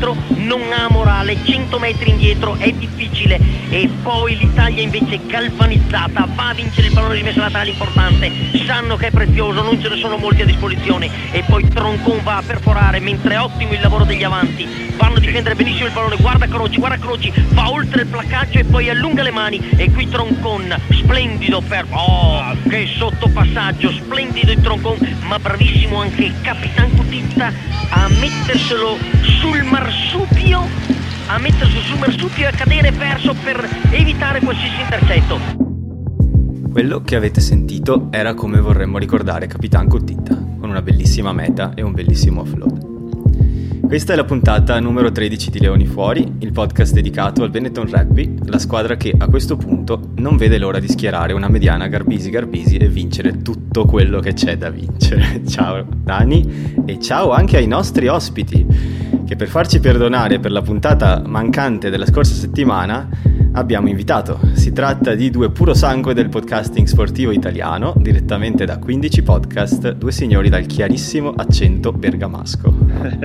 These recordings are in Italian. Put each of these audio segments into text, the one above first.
indietro non ha morale, 100 metri indietro è difficile. E poi l'Italia invece galvanizzata, va a vincere il pallone di messa laterale importante, sanno che è prezioso, non ce ne sono molti a disposizione. E poi Troncon va a perforare mentre ottimo il lavoro degli avanti, vanno a difendere benissimo il pallone, guarda Croci, guarda Croci, va oltre il placcaggio e poi allunga le mani. E qui Troncon, splendido per... Oh, che sottopassaggio, splendido il Troncon, ma bravissimo anche il Capitan Cutitta a metterselo sul marsupio, a metterselo sul marsupio e a cadere perso per evitare qualsiasi intercetto. Quello che avete sentito era come vorremmo ricordare Capitan Cutitta, con una bellissima meta e un bellissimo offload. Questa è la puntata numero 13 di Leoni Fuori, il podcast dedicato al Benetton Rugby, la squadra che a questo punto non vede l'ora di schierare una mediana Garbisi-Garbisi e vincere tutto quello che c'è da vincere. Ciao Dani e ciao anche ai nostri ospiti, che per farci perdonare per la puntata mancante della scorsa settimana abbiamo invitato. Si tratta di due puro sangue del podcasting sportivo italiano, direttamente da 15 podcast, due signori dal chiarissimo accento bergamasco.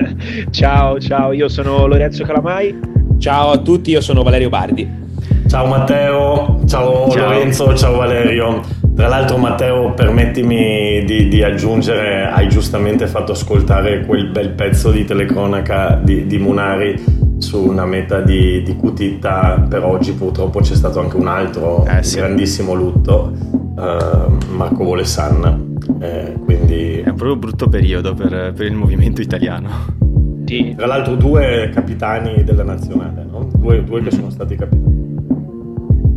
ciao, ciao, io sono Lorenzo Calamai. Ciao a tutti, io sono Valerio Bardi. Ciao Matteo, ciao, ciao. Lorenzo, ciao Valerio. Tra l'altro Matteo permettimi di, di, aggiungere, hai giustamente fatto ascoltare quel bel pezzo di telecronaca di, di Munari su una meta di, di Cutitta per oggi purtroppo c'è stato anche un altro eh, sì. grandissimo lutto uh, Marco Volesan eh, quindi è un proprio brutto periodo per, per il movimento italiano sì. tra l'altro due capitani della nazionale no? due, due che sono stati capitani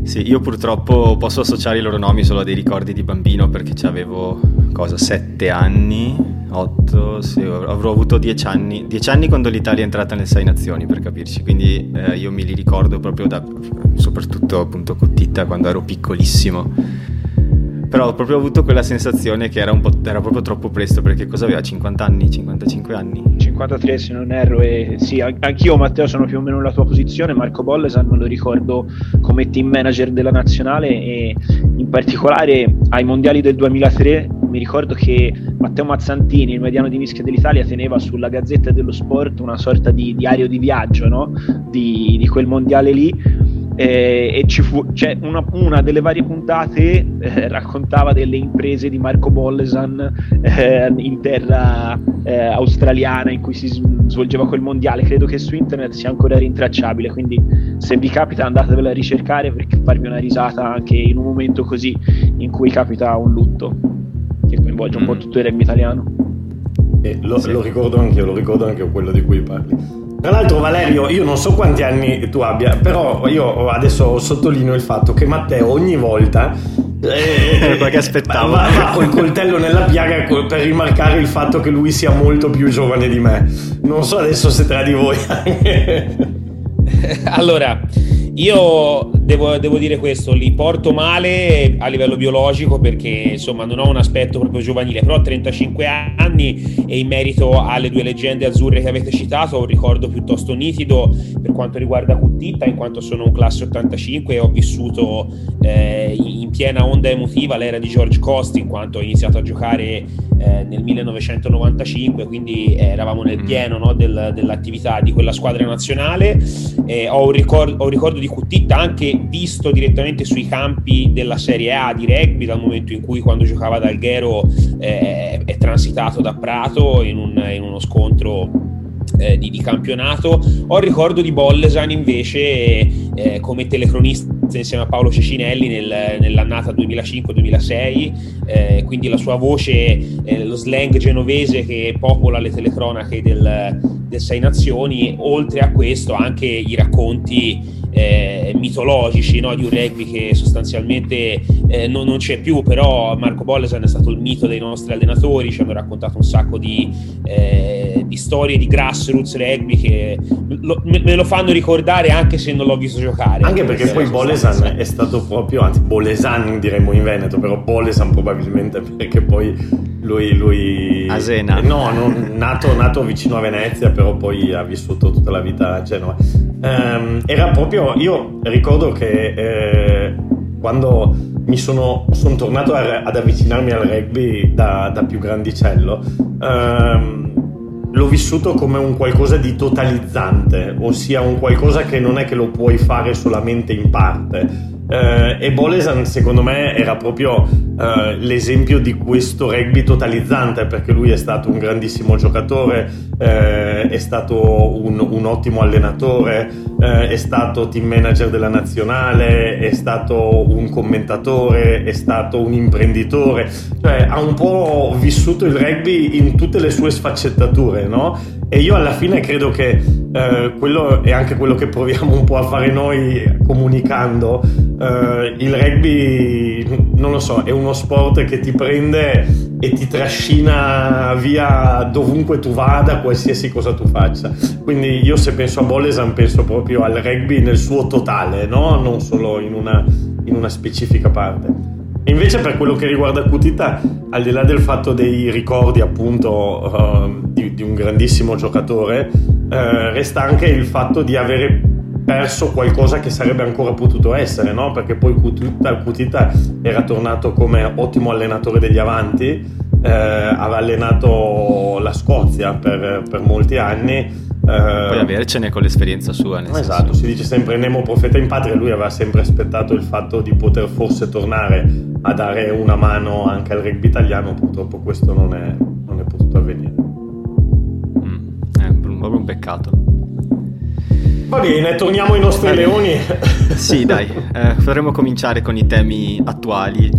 sì, io purtroppo posso associare i loro nomi solo a dei ricordi di bambino perché avevo cosa, sette anni 8, sì, avrò avuto 10 anni, 10 anni quando l'Italia è entrata nelle 6 nazioni per capirci, quindi eh, io me li ricordo proprio da, soprattutto appunto con Titta quando ero piccolissimo. Però ho proprio avuto quella sensazione che era, era proprio troppo presto perché cosa aveva? 50 anni, 55 anni? 53 se non erro e sì, anch'io Matteo sono più o meno nella tua posizione, Marco Bollesan me lo ricordo come team manager della nazionale e in particolare ai mondiali del 2003 mi ricordo che Matteo Mazzantini, il mediano di mischia dell'Italia, teneva sulla Gazzetta dello Sport una sorta di diario di viaggio no? di, di quel mondiale lì. Eh, e ci fu, cioè una, una, delle varie puntate eh, raccontava delle imprese di Marco Bollesan eh, in terra eh, australiana in cui si svolgeva quel mondiale. Credo che su internet sia ancora rintracciabile quindi se vi capita andatevela a ricercare perché farvi una risata anche in un momento così in cui capita un lutto coinvolge un mm. po' tutto il rugby italiano lo, sì. lo ricordo anche io lo ricordo anche quello di cui parli tra l'altro Valerio, io non so quanti anni tu abbia, però io adesso sottolineo il fatto che Matteo ogni volta eh, perché aspettavo va, va col coltello nella piaga per rimarcare il fatto che lui sia molto più giovane di me. Non so adesso se tra di voi anche. allora, io devo, devo, dire questo, li porto male a livello biologico perché insomma non ho un aspetto proprio giovanile, però ho 35 anni e in merito alle due leggende azzurre che avete citato ho un ricordo piuttosto nitido per quanto riguarda Cuttitta, in quanto sono un classe 85 e ho vissuto eh, in piena onda emotiva l'era di George Costa in quanto ho iniziato a giocare eh, nel 1995, quindi eh, eravamo nel mm. pieno no, del, dell'attività di quella squadra nazionale. Ho un, ricordo, ho un ricordo di Cuttitta anche visto direttamente sui campi della Serie A di rugby dal momento in cui quando giocava ad Alghero eh, è transitato da Prato in, un, in uno scontro eh, di, di, campionato. Ho il ricordo di Bollesan invece eh, come telecronista insieme a Paolo Cecinelli nel, nell'annata 2005-2006, eh, quindi la sua voce, eh, lo slang genovese che popola le telecronache del, del Sei Nazioni, oltre a questo anche i racconti eh, mitologici no? di un rugby che sostanzialmente eh, non, non, c'è più, però Marco Bollesan è stato il mito dei nostri allenatori, ci hanno raccontato un sacco di, eh, di storie di grassroots rugby che lo, me, me, lo fanno ricordare anche se non l'ho visto giocare. Anche perché poi Bolesan è stato proprio, anzi Bolesan diremmo in Veneto, però Bolesan probabilmente perché poi lui... lui Asena. No, non, nato, nato vicino a Venezia, però poi ha vissuto tutta la vita a Genova ehm, era proprio, io ricordo che eh, quando mi sono, sono tornato a, ad avvicinarmi al rugby da, da più grandicello, ehm, l'ho vissuto come un qualcosa di totalizzante, ossia un qualcosa che non è che lo puoi fare solamente in parte eh, e Bolesan secondo me era proprio eh, l'esempio di questo rugby totalizzante perché lui è stato un grandissimo giocatore, eh, è stato un, un ottimo allenatore, eh, è stato team manager della nazionale, è stato un commentatore, è stato un imprenditore, cioè ha un po' vissuto il rugby in tutte le sue sfaccettature, no? E io alla fine credo che eh, quello è anche quello che proviamo un po' a fare noi comunicando. Eh, il rugby, non lo so, è uno sport che ti prende e ti trascina via dovunque tu vada, qualsiasi cosa tu faccia. Quindi io se penso a Bolesan penso proprio al rugby nel suo totale, no? non solo in una, in una specifica parte. Invece per quello che riguarda Kutita, al di là del fatto dei ricordi appunto uh, di, di, un grandissimo giocatore, uh, resta anche il fatto di avere perso qualcosa che sarebbe ancora potuto essere, no? perché poi Kutita, Kutita era tornato come ottimo allenatore degli avanti, eh, aveva allenato la Scozia per, per molti anni eh, Puoi avercene con l'esperienza sua. esatto, senso. si dice sempre Nemo profeta in patria, lui aveva sempre aspettato il fatto di poter forse tornare a dare una mano anche al rugby italiano, purtroppo questo non è, non è potuto avvenire. Mm, è proprio un peccato. Va bene, torniamo ai nostri leoni. sì, dai, eh, potremmo cominciare con i temi attuali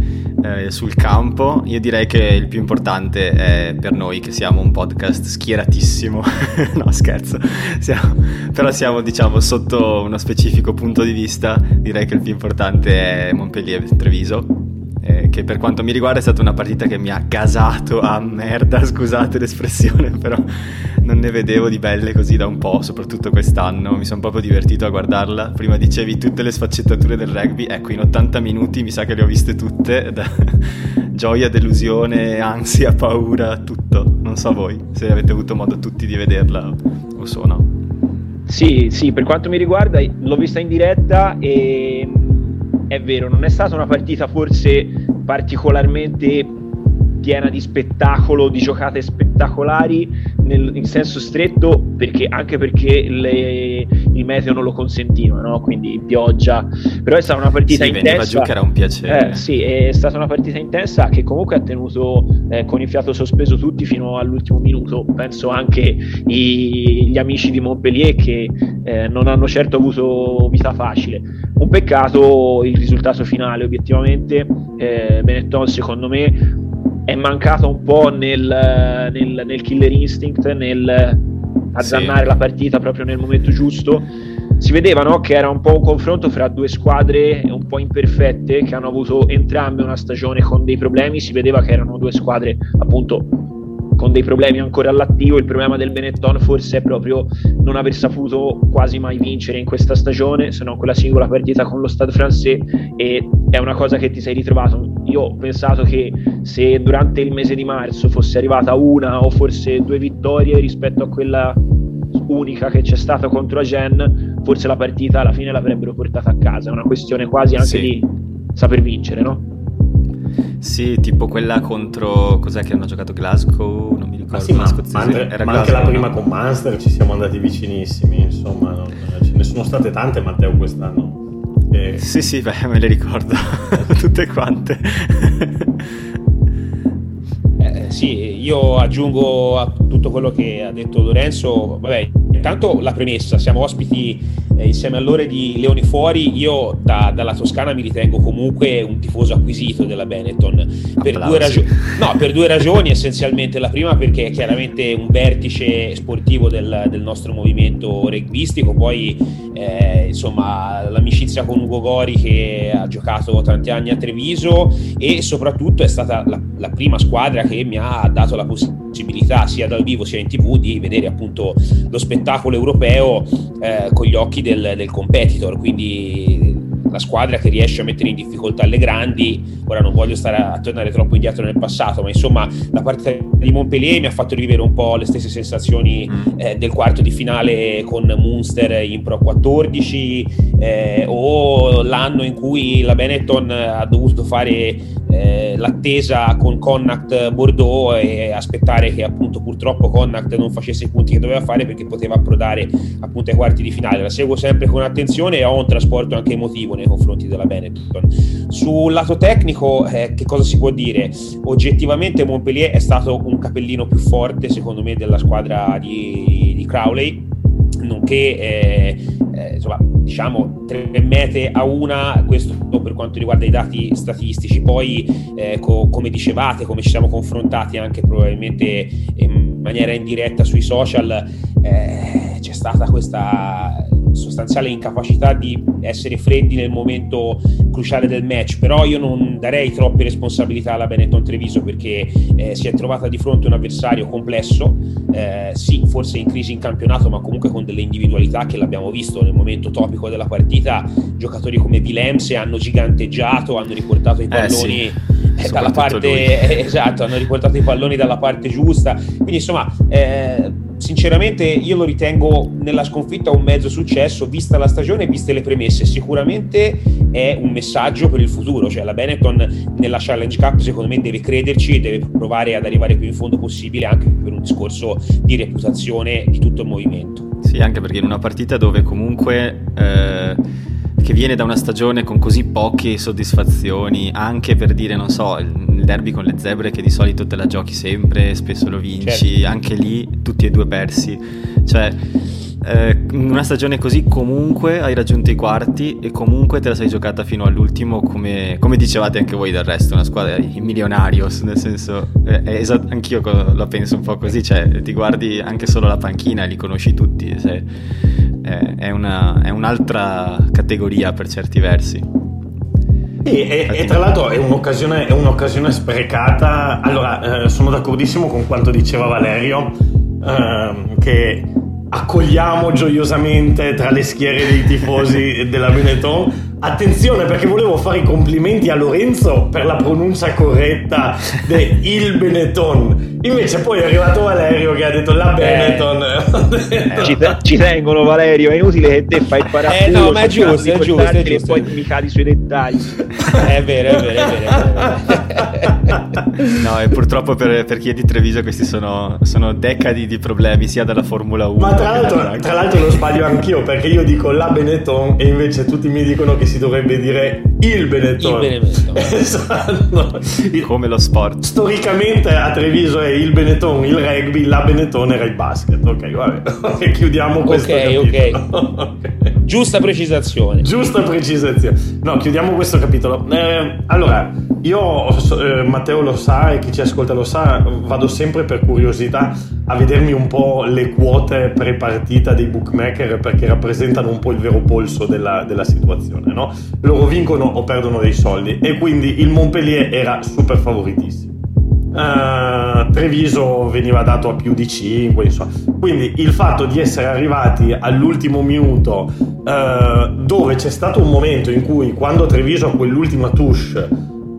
eh, sul campo. Io direi che il più importante è per noi che siamo un podcast schieratissimo. no, scherzo. Siamo, però siamo, diciamo, sotto uno specifico punto di vista. Direi che il più importante è Montpellier-Treviso. Eh, che per quanto mi riguarda è stata una partita che mi ha gasato a merda, scusate l'espressione, però non ne vedevo di belle così da un po', soprattutto quest'anno. Mi sono proprio divertito a guardarla. Prima dicevi tutte le sfaccettature del rugby, ecco, in 80 minuti mi sa che le ho viste tutte. Da gioia, delusione, ansia, paura, tutto. Non so voi se avete avuto modo tutti di vederla o sono. Sì, sì, per quanto mi riguarda l'ho vista in diretta e è vero, non è stata una partita forse particolarmente piena di spettacolo, di giocate spettacolari nel, in senso stretto, perché, anche perché le, il meteo non lo consentiva, no? quindi pioggia. Però è stata una partita sì, intensa. giù che era un piacere. Eh, sì, è stata una partita intensa che comunque ha tenuto eh, con il fiato sospeso tutti fino all'ultimo minuto. Penso anche i, gli amici di Montpellier che eh, non hanno certo avuto vita facile. Un peccato il risultato finale, obiettivamente. Eh, Benetton, secondo me, è mancato un po' nel, nel, nel killer instinct, nel azzannare sì. la partita proprio nel momento giusto. Si vedeva no, che era un po' un confronto fra due squadre un po' imperfette che hanno avuto entrambe una stagione con dei problemi. Si vedeva che erano due squadre appunto con dei problemi ancora all'attivo. Il problema del Benetton forse è proprio non aver saputo quasi mai vincere in questa stagione, se non quella singola partita con lo Stade Francais e è una cosa che ti sei ritrovato. Io ho pensato che se durante il mese di marzo fosse arrivata una o forse due vittorie rispetto a quella unica che c'è stata contro Agen, forse la partita alla fine l'avrebbero portata a casa. È una questione quasi anche sì. di saper vincere, no? Sì, tipo quella contro. Cos'è che hanno giocato Glasgow? Non mi ricordo. Ah, sì, ma, Mantre, Era ma anche la prima no? con Munster ci siamo andati vicinissimi. Insomma, non, ce ne sono state tante, Matteo, quest'anno. E... Sì, sì, beh, me le ricordo tutte quante. eh, sì, io aggiungo a tutto quello che ha detto Lorenzo. Vabbè, intanto la premessa: siamo ospiti eh, insieme a loro di Leoni Fuori, io da, dalla Toscana mi ritengo comunque un tifoso acquisito della Benetton. Per due, ragio- no, per due, ragioni essenzialmente. La prima perché è chiaramente un vertice sportivo del, del nostro movimento rugbyistico, poi eh, insomma l'amicizia con Ugo Gori che ha giocato tanti anni a Treviso e soprattutto è stata la, la prima squadra che mi ha dato la possibilità sia dal vivo sia in tv di vedere appunto lo spettacolo europeo eh, con gli occhi del, del competitor, quindi la squadra che riesce a mettere in difficoltà le grandi. Ora non voglio stare a, tornare troppo indietro nel passato, ma insomma la partita di Montpellier mi ha fatto rivivere un po' le stesse sensazioni mm. eh, del quarto di finale con Munster in Pro 14 eh, o l'anno in cui la Benetton ha dovuto fare eh, l'attesa con Connacht Bordeaux e aspettare che appunto purtroppo Connacht non facesse i punti che doveva fare perché poteva approdare appunto ai quarti di finale. La seguo sempre con attenzione e ho un trasporto anche emotivo nei confronti della Benetton. Sul lato tecnico, eh, che cosa si può dire? Oggettivamente Montpellier è stato un capellino più forte secondo me della squadra di, di Crowley nonché eh, eh, insomma, diciamo tre mete a una, questo per quanto riguarda i dati statistici. Poi, eh, co- come dicevate, come ci siamo confrontati anche probabilmente in maniera indiretta sui social, eh, c'è stata questa sostanziale incapacità di essere freddi nel momento cruciale del match, però io non darei troppe responsabilità alla Benetton Treviso perché eh, si è trovata di fronte un avversario complesso, eh, sì, forse in crisi in campionato, ma comunque con delle individualità che l'abbiamo visto nel momento topico della partita, giocatori come Willems hanno giganteggiato, hanno riportato i palloni eh sì, eh, dalla parte esatto, hanno riportato i palloni dalla parte giusta. Quindi insomma, eh, sinceramente io lo ritengo nella sconfitta un mezzo successo, vista la stagione e viste le premesse. Sicuramente è un messaggio per il futuro, cioè la Benetton nella Challenge Cup secondo me deve crederci e deve provare ad arrivare più in fondo possibile anche per un discorso di reputazione di tutto il movimento. Sì, anche perché in una partita dove comunque... Eh che viene da una stagione con così poche soddisfazioni, anche per dire, non so, il derby con le zebre che di solito te la giochi sempre, spesso lo vinci, certo. anche lì tutti e due persi. Cioè, eh, in una stagione così comunque hai raggiunto i quarti e comunque te la sei giocata fino all'ultimo come, come dicevate anche voi del resto, una squadra i milionarios, nel senso, eh, esat- anch'io la penso un po' così, cioè ti guardi anche solo la panchina e li conosci tutti, sei, eh, è, una, è un'altra categoria per certi versi. Sì, e, e, tra l'altro è un'occasione, è un'occasione sprecata. Allora, eh, sono d'accordissimo con quanto diceva Valerio, eh, che accogliamo gioiosamente tra le schiere dei tifosi della Benetton. Attenzione perché volevo fare i complimenti a Lorenzo per la pronuncia corretta di Il Benetton. Invece poi è arrivato Valerio che ha detto la Benetton. Eh, ci, te- ci, tengono Valerio, è inutile che te fai il paraculo. Eh no, ma è giusto, è giusto, è giusto. E poi mi cadi sui dettagli. è vero, è vero, è vero. no, e purtroppo per, per, chi è di Treviso questi sono, sono, decadi di problemi sia dalla Formula 1. Ma tra l'altro, tra l'altro lo sbaglio anch'io perché io dico la Benetton e invece tutti mi dicono che si dovrebbe dire il Benetton. Il Benetton. esatto. Come lo sport. Storicamente a Treviso è il Benetton, il rugby, la Benetton era il basket. Ok, vabbè. chiudiamo questo Ok, ok. Giusta precisazione. Giusta precisazione. No, chiudiamo questo capitolo. Eh, allora, io, eh, Matteo lo sa e chi ci ascolta lo sa, vado sempre per curiosità a vedermi un po' le quote pre-partita dei bookmaker perché rappresentano un po' il vero polso della, della situazione, no? Loro vincono o perdono dei soldi e quindi il Montpellier era super favoritissimo. Uh, Treviso veniva dato a più di 5 insomma. quindi il fatto di essere arrivati all'ultimo minuto uh, dove c'è stato un momento in cui quando Treviso ha quell'ultima touche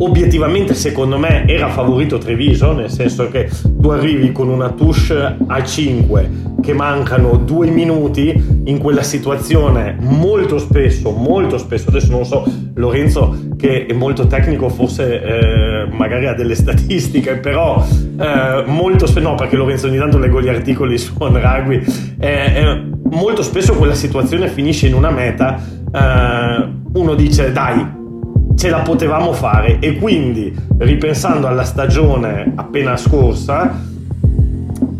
obiettivamente secondo me era favorito Treviso, nel senso che tu arrivi con una touche a 5 che mancano due minuti in quella situazione molto spesso, molto spesso, adesso non so Lorenzo che è molto tecnico forse eh, magari ha delle statistiche, però eh, molto spesso, no perché Lorenzo ogni tanto leggo gli articoli su On Rugby, eh, molto spesso quella situazione finisce in una meta, eh, uno dice dai ce la potevamo fare e quindi ripensando alla stagione appena scorsa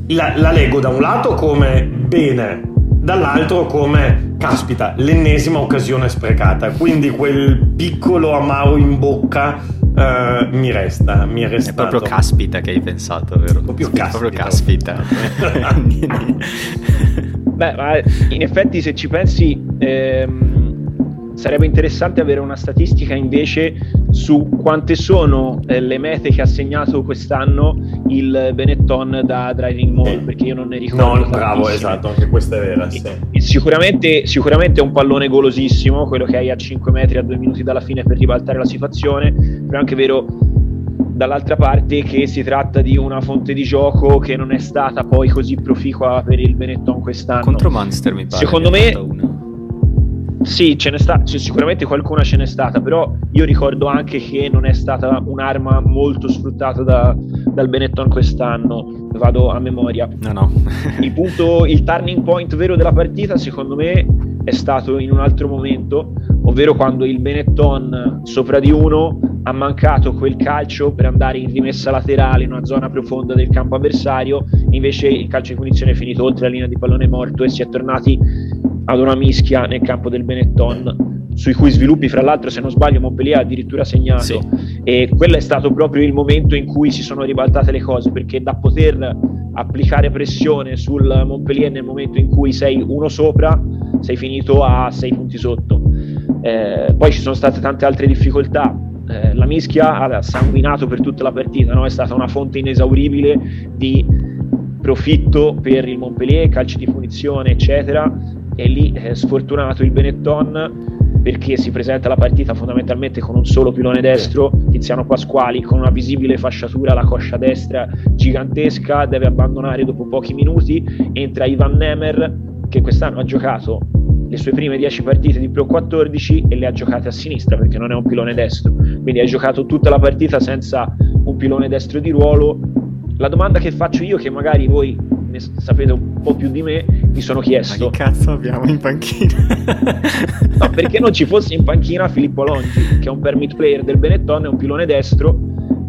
la, la leggo da un lato come bene dall'altro come caspita l'ennesima occasione sprecata quindi quel piccolo amaro in bocca uh, mi resta mi è restato è proprio caspita che hai pensato vero? proprio caspita, proprio caspita. beh in effetti se ci pensi ehm sarebbe interessante avere una statistica invece su quante sono eh, le mete che ha segnato quest'anno il Benetton da Driving Mall, Eh, perché io non ne ricordo. No, bravo, esatto, anche questa è vera. Sì. E- e sicuramente, sicuramente è un pallone golosissimo, quello che hai a 5 metri a 2 minuti dalla fine per ribaltare la situazione, però è anche vero dall'altra parte che si tratta di una fonte di gioco che non è stata poi così proficua per il Benetton quest'anno. Contro Munster mi pare. Secondo me-. Sì, ce n'è sta- c- sicuramente qualcuna ce n'è stata, però io ricordo anche che non è stata un'arma molto sfruttata da- dal Benetton quest'anno, vado a memoria. No, no. Il punto, il turning point vero della partita, secondo me, è stato in un altro momento, ovvero quando il Benetton sopra di uno ha mancato quel calcio per andare in rimessa laterale in una zona profonda del campo avversario, invece il calcio di punizione è finito oltre la linea di pallone morto e si è tornati ad una mischia nel campo del Benetton, sui cui sviluppi, fra l'altro, se non sbaglio, Montpellier ha addirittura segnato. Sì. E quello è stato proprio il momento in cui si sono ribaltate le cose, perché da poter applicare pressione sul Montpellier nel momento in cui sei uno sopra, sei finito a sei punti sotto. Eh, poi ci sono state tante altre difficoltà. Eh, la mischia ha sanguinato per tutta la partita, no? è stata una fonte inesauribile di profitto per il Montpellier, calci di punizione, eccetera. E lì è sfortunato il Benetton perché si presenta la partita fondamentalmente con un solo pilone destro, Tiziano Pasquali con una visibile fasciatura alla coscia destra gigantesca, deve abbandonare dopo pochi minuti, entra Ivan Nemer che quest'anno ha giocato le sue prime 10 partite di Pro 14 e le ha giocate a sinistra perché non è un pilone destro, quindi ha giocato tutta la partita senza un pilone destro di ruolo. La domanda che faccio io, che magari voi ne sapete un po' più di me, mi sono Ma chiesto che cazzo abbiamo in panchina? No, perché non ci fosse in panchina Filippo Longi, che è un permit player del Benetton, è un pilone destro,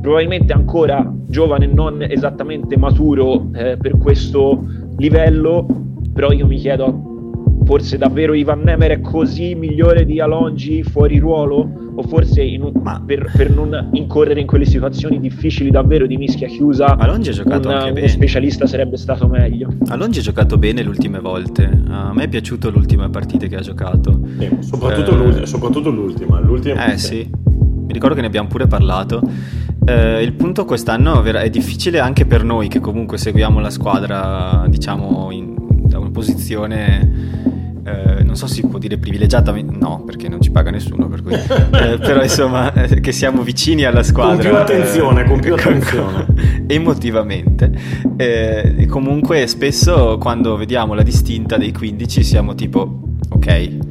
probabilmente ancora giovane non esattamente maturo eh, per questo livello, però io mi chiedo, forse davvero Ivan Nemer è così migliore di Alongi fuori ruolo? O forse in un- Ma- per, per non incorrere in quelle situazioni difficili davvero di mischia chiusa, Alongi ha giocato un, anche uno bene. specialista sarebbe stato meglio. Alongi ha giocato bene le ultime volte. A me è piaciuto le ultime partite che ha giocato. Sì, soprattutto, Eh, l'ultima, soprattutto l'ultima. l'ultima Eh sì, mi ricordo che ne abbiamo pure parlato. Eh, il punto quest'anno è difficile anche per noi che comunque seguiamo la squadra, diciamo, in- posizione, eh, non so se si può dire privilegiata, no, perché non ci paga nessuno, per cui, eh, però insomma, eh, che siamo vicini alla squadra. più attenzione, con più eh, attenzione. emotivamente. Eh, comunque spesso quando vediamo la distinta dei 15 siamo tipo, ok,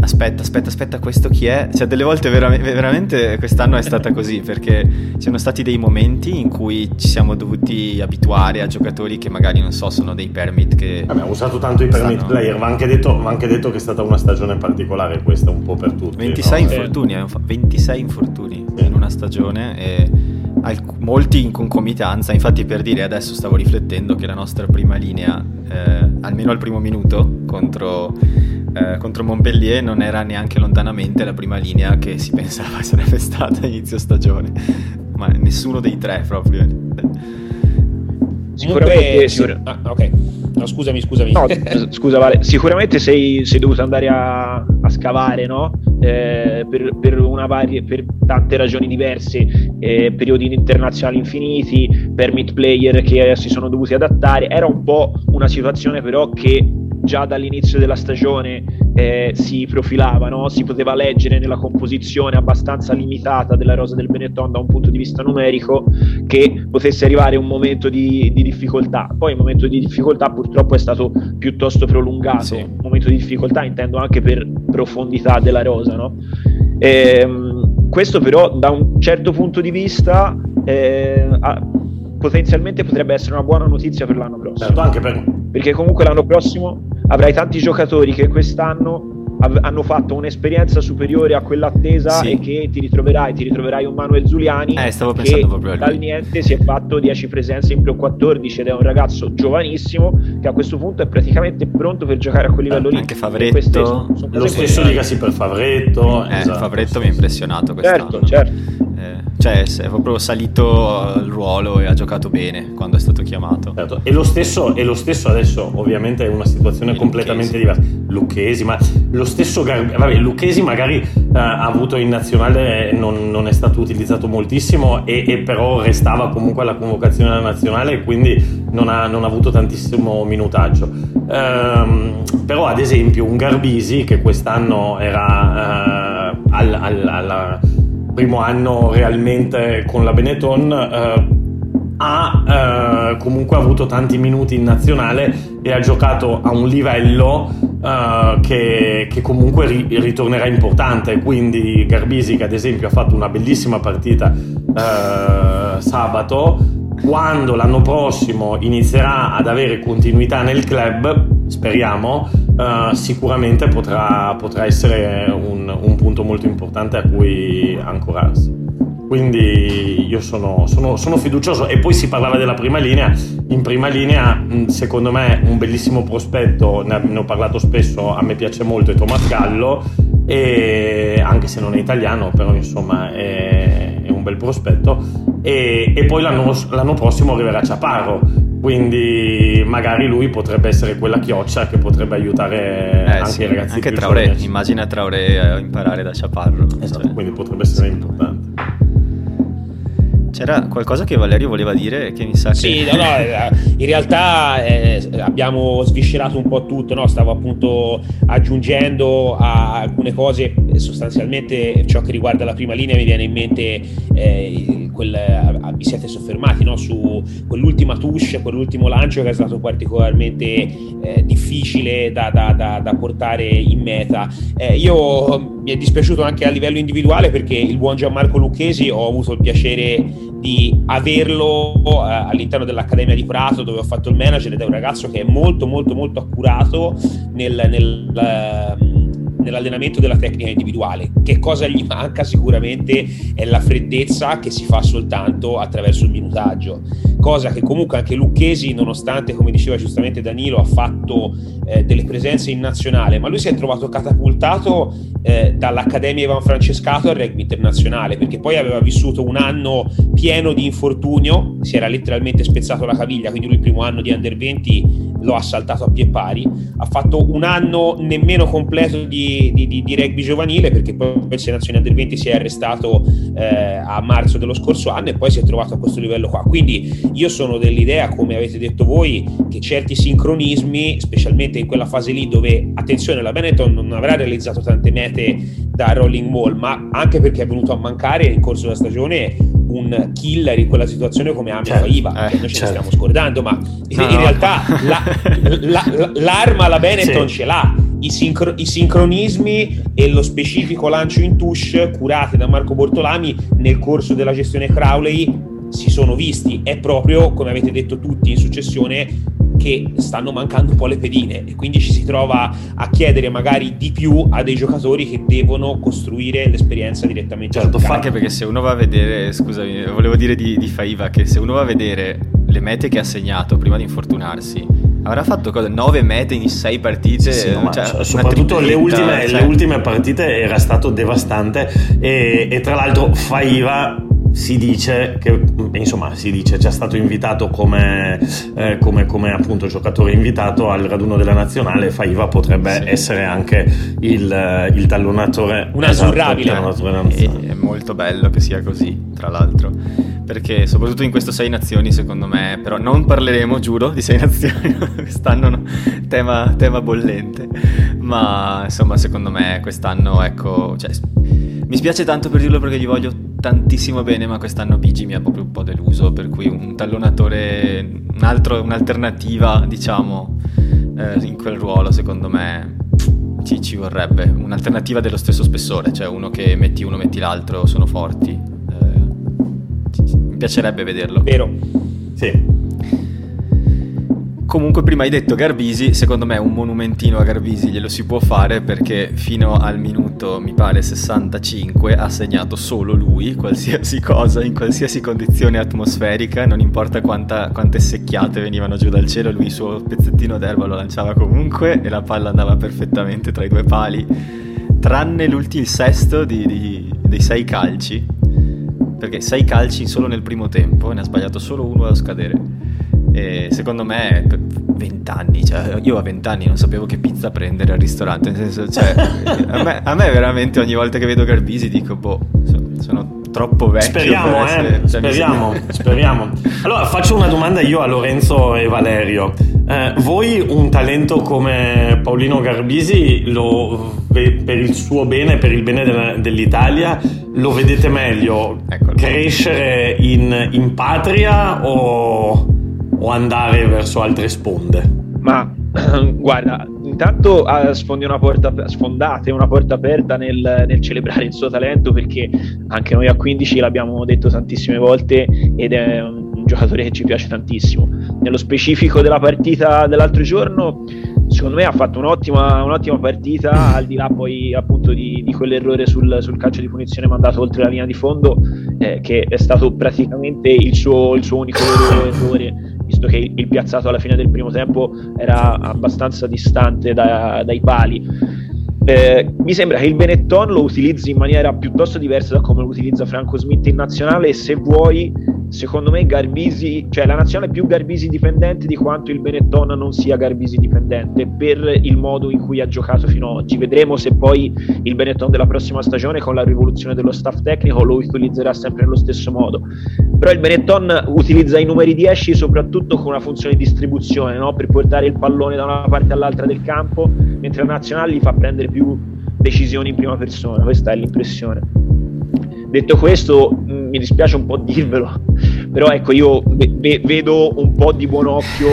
aspetta, aspetta, aspetta, questo chi è? Cioè delle volte vera- veramente quest'anno è stata così perché ci sono stati dei momenti in cui ci siamo dovuti abituare a giocatori che magari non so, sono dei permit che... Vabbè, usato tanto i permit Stanno- player, va anche, detto, va anche detto che è stata una stagione particolare questa, un po' per tutti. 26 no? infortuni, fa- 26 infortuni Sì. in una stagione e alc- molti in concomitanza. Infatti, per dire, adesso stavo riflettendo che la nostra prima linea, eh, almeno al primo minuto contro, eh, contro Montpellier, non era neanche lontanamente la prima linea che si pensava sarebbe stata a inizio stagione, ma nessuno dei tre proprio. Sicuramente, sicur- ah, ok. No, scusami, scusami. No, scusa Vale, sicuramente sei, sei dovuto andare a, a scavare, no? Eh, per, per una varie, per tante ragioni diverse, eh, periodi internazionali infiniti, permit player che si sono dovuti adattare. Era un po' una situazione però che già dall'inizio della stagione eh, si profilava, no? si poteva leggere nella composizione abbastanza limitata della rosa del Benetton da un punto di vista numerico che potesse arrivare un momento di, di difficoltà. Poi il momento di difficoltà purtroppo è stato piuttosto prolungato, Sì. un momento di difficoltà intendo anche per profondità della rosa. No? Ehm, questo però da un certo punto di vista eh, ha- potenzialmente potrebbe essere una buona notizia per l'anno prossimo Certo, anche per... perché comunque l'anno prossimo avrai tanti giocatori che quest'anno av- hanno fatto un'esperienza superiore a quella attesa Sì. e che ti ritroverai, ti ritroverai un Manuel Zuliani Eh, stavo che pensando proprio dal niente si è fatto 10 presenze in Pro 14 ed è un ragazzo giovanissimo che a questo punto è praticamente pronto per giocare a quel livello lì. Anche Favretto. queste sono- sono Lo stesso dicasi per Favretto. Eh, esatto, Favretto mi ha impressionato quest'anno. Certo, certo. Eh, cioè è proprio salito al ruolo e ha giocato bene quando è stato chiamato. Certo. E, lo stesso, e lo stesso adesso ovviamente è una situazione e completamente Lucchesi. diversa. Lucchesi, ma lo stesso Gar- vabbè, Lucchesi magari uh, ha avuto in nazionale, non, non, è stato utilizzato moltissimo e, e, però restava comunque alla convocazione della nazionale e quindi non ha, non ha avuto tantissimo minutaggio. Um, però ad esempio un Garbisi che quest'anno era uh, al, al, alla primo anno realmente con la Benetton eh, ha eh, comunque avuto tanti minuti in nazionale e ha giocato a un livello eh, che, che, comunque ri- ritornerà importante. Quindi Garbisi che ad esempio ha fatto una bellissima partita eh, sabato. Quando l'anno prossimo inizierà ad avere continuità nel club speriamo uh, sicuramente potrà, potrà essere un, un, punto molto importante a cui ancorarsi. Quindi io sono, sono, sono, fiducioso. E poi si parlava della prima linea. In prima linea, secondo me, un bellissimo prospetto, ne, ho parlato spesso, a me piace molto, è Tomas Gallo. E anche se non è italiano, però insomma è, un bel prospetto. E, e poi l'anno, l'anno prossimo arriverà Ciaparro quindi magari lui potrebbe essere quella chioccia che potrebbe aiutare eh, anche sì, i ragazzi anche Traoré, immagina Traoré a imparare da Chaparro esatto, cioè. quindi potrebbe essere importante c'era qualcosa che Valerio voleva dire che mi sa sì, che... no, no, eh, in realtà eh, abbiamo sviscerato un po' tutto, no? stavo appunto aggiungendo a alcune cose, sostanzialmente ciò che riguarda la prima linea mi viene in mente eh, quel, eh, vi siete soffermati no? su quell'ultima touche, quell'ultimo lancio che è stato particolarmente eh, difficile da, da, da, da, portare in meta. Eh, io mi è dispiaciuto anche a livello individuale perché il buon Gianmarco Lucchesi ho avuto il piacere di averlo eh, all'interno dell'Accademia di Prato dove ho fatto il manager ed è un ragazzo che è molto molto molto accurato nel, nel ehm, nell'allenamento della tecnica individuale. Che cosa gli manca sicuramente è la freddezza che si fa soltanto attraverso il minutaggio, cosa che comunque anche Lucchesi, nonostante come diceva giustamente Danilo, ha fatto eh, delle presenze in nazionale, ma lui si è trovato catapultato eh, dall'Accademia Ivan Francescato al rugby internazionale, perché poi aveva vissuto un anno pieno di infortunio, si era letteralmente spezzato la caviglia, quindi lui il primo anno di Under 20 lo ha saltato a pie pari, ha fatto un anno nemmeno completo di, di, di, di rugby giovanile perché poi il Nazione Under 20 si è arrestato eh, a marzo dello scorso anno e poi si è trovato a questo livello qua. Quindi io sono dell'idea, come avete detto voi, che certi sincronismi, specialmente in quella fase lì dove, attenzione, la Benetton non avrà realizzato tante mete da Rolling Wall, ma anche perché è venuto a mancare in corso della stagione un killer in quella situazione come Amia certo, Faiva, eh, noi ce certo. ne stiamo scordando, ma in, no, in realtà la, la, la, l'arma la Benetton sì. ce l'ha. I, sincro- I, sincronismi e lo specifico lancio in touche curati da Marco Bortolami nel corso della gestione Crowley si sono visti. È proprio, come avete detto tutti in successione, che stanno mancando un po' le pedine e quindi ci si trova a chiedere magari di più a dei giocatori che devono costruire l'esperienza direttamente certo, anche perché se uno va a vedere scusami volevo dire di, di Faiva che se uno va a vedere le mete che ha segnato prima di infortunarsi avrà fatto cosa? 9 mete in 6 partite? Sì, sì, no, cioè, soprattutto le ultime, cioè... le ultime, partite era stato devastante e, e tra l'altro Faiva si dice che insomma si dice è già stato invitato come, eh, come, come, appunto giocatore invitato al raduno della nazionale Faiva potrebbe sì. essere anche il, il tallonatore. Un azzurrabile esatto, è molto bello che sia così tra l'altro. Perché soprattutto in questo Sei Nazioni secondo me però non parleremo giuro di Sei Nazioni quest'anno no, tema, tema bollente. Ma insomma secondo me quest'anno ecco cioè, mi spiace tanto per dirlo perché gli voglio tantissimo bene, ma quest'anno Bigi mi ha proprio un po' deluso, per cui un tallonatore, un altro, un'alternativa, diciamo, eh, in quel ruolo, secondo me ci, ci, vorrebbe. Un'alternativa dello stesso spessore, cioè uno che metti uno, metti l'altro, sono forti. Eh, mi piacerebbe vederlo. Vero. Sì. Comunque prima hai detto Garbisi, secondo me un monumentino a Garbisi glielo si può fare perché fino al minuto, mi pare 65, ha segnato solo lui, qualsiasi cosa, in qualsiasi condizione atmosferica, non importa quanta, quante secchiate venivano giù dal cielo, lui il suo pezzettino d'erba lo lanciava comunque e la palla andava perfettamente tra i due pali, tranne l'ultimo, sesto di, di, dei sei calci perché sei calci solo nel primo tempo ne ha sbagliato solo uno a scadere. E secondo me, per 20 anni, cioè, io a 20 anni non sapevo che pizza prendere al ristorante. Nel senso, cioè, a, me, a me veramente ogni volta che vedo Garbisi dico, boh, sono troppo vecchio. Speriamo, eh, speriamo, speriamo. Allora faccio una domanda io a Lorenzo e Valerio. Eh, voi un talento come Paolino Garbisi lo, per il suo bene, per il bene dell'Italia, lo vedete meglio Eccolo. crescere in, in patria o, o andare verso altre sponde? Ma guarda, intanto ah, sfondi una porta, sfondate una porta aperta nel, nel, celebrare il suo talento perché anche noi a 15 l'abbiamo detto tantissime volte ed è un giocatore che ci piace tantissimo. Nello specifico della partita dell'altro giorno, secondo me ha fatto un'ottima, un'ottima partita, al di là poi appunto di, di quell'errore sul, sul, calcio di punizione mandato oltre la linea di fondo, eh, che è stato praticamente il suo, il suo unico errore visto che il piazzato alla fine del primo tempo era abbastanza distante da, dai pali. Eh, mi sembra che il Benetton lo utilizzi in maniera piuttosto diversa da come lo utilizza Franco Smith in nazionale e se vuoi secondo me Garbisi, cioè la nazionale è più Garbisi dipendente di quanto il Benetton non sia Garbisi dipendente per il modo in cui ha giocato fino ad oggi. Vedremo se poi il Benetton della prossima stagione con la rivoluzione dello staff tecnico lo utilizzerà sempre nello stesso modo. Però il Benetton utilizza i numeri 10 soprattutto con una funzione di distribuzione, no? per portare il pallone da una parte all'altra del campo, mentre la nazionale li fa prendere più decisioni in prima persona, questa è l'impressione. Detto questo, mi dispiace un po' dirvelo, però ecco, io ve- vedo un po' di buon occhio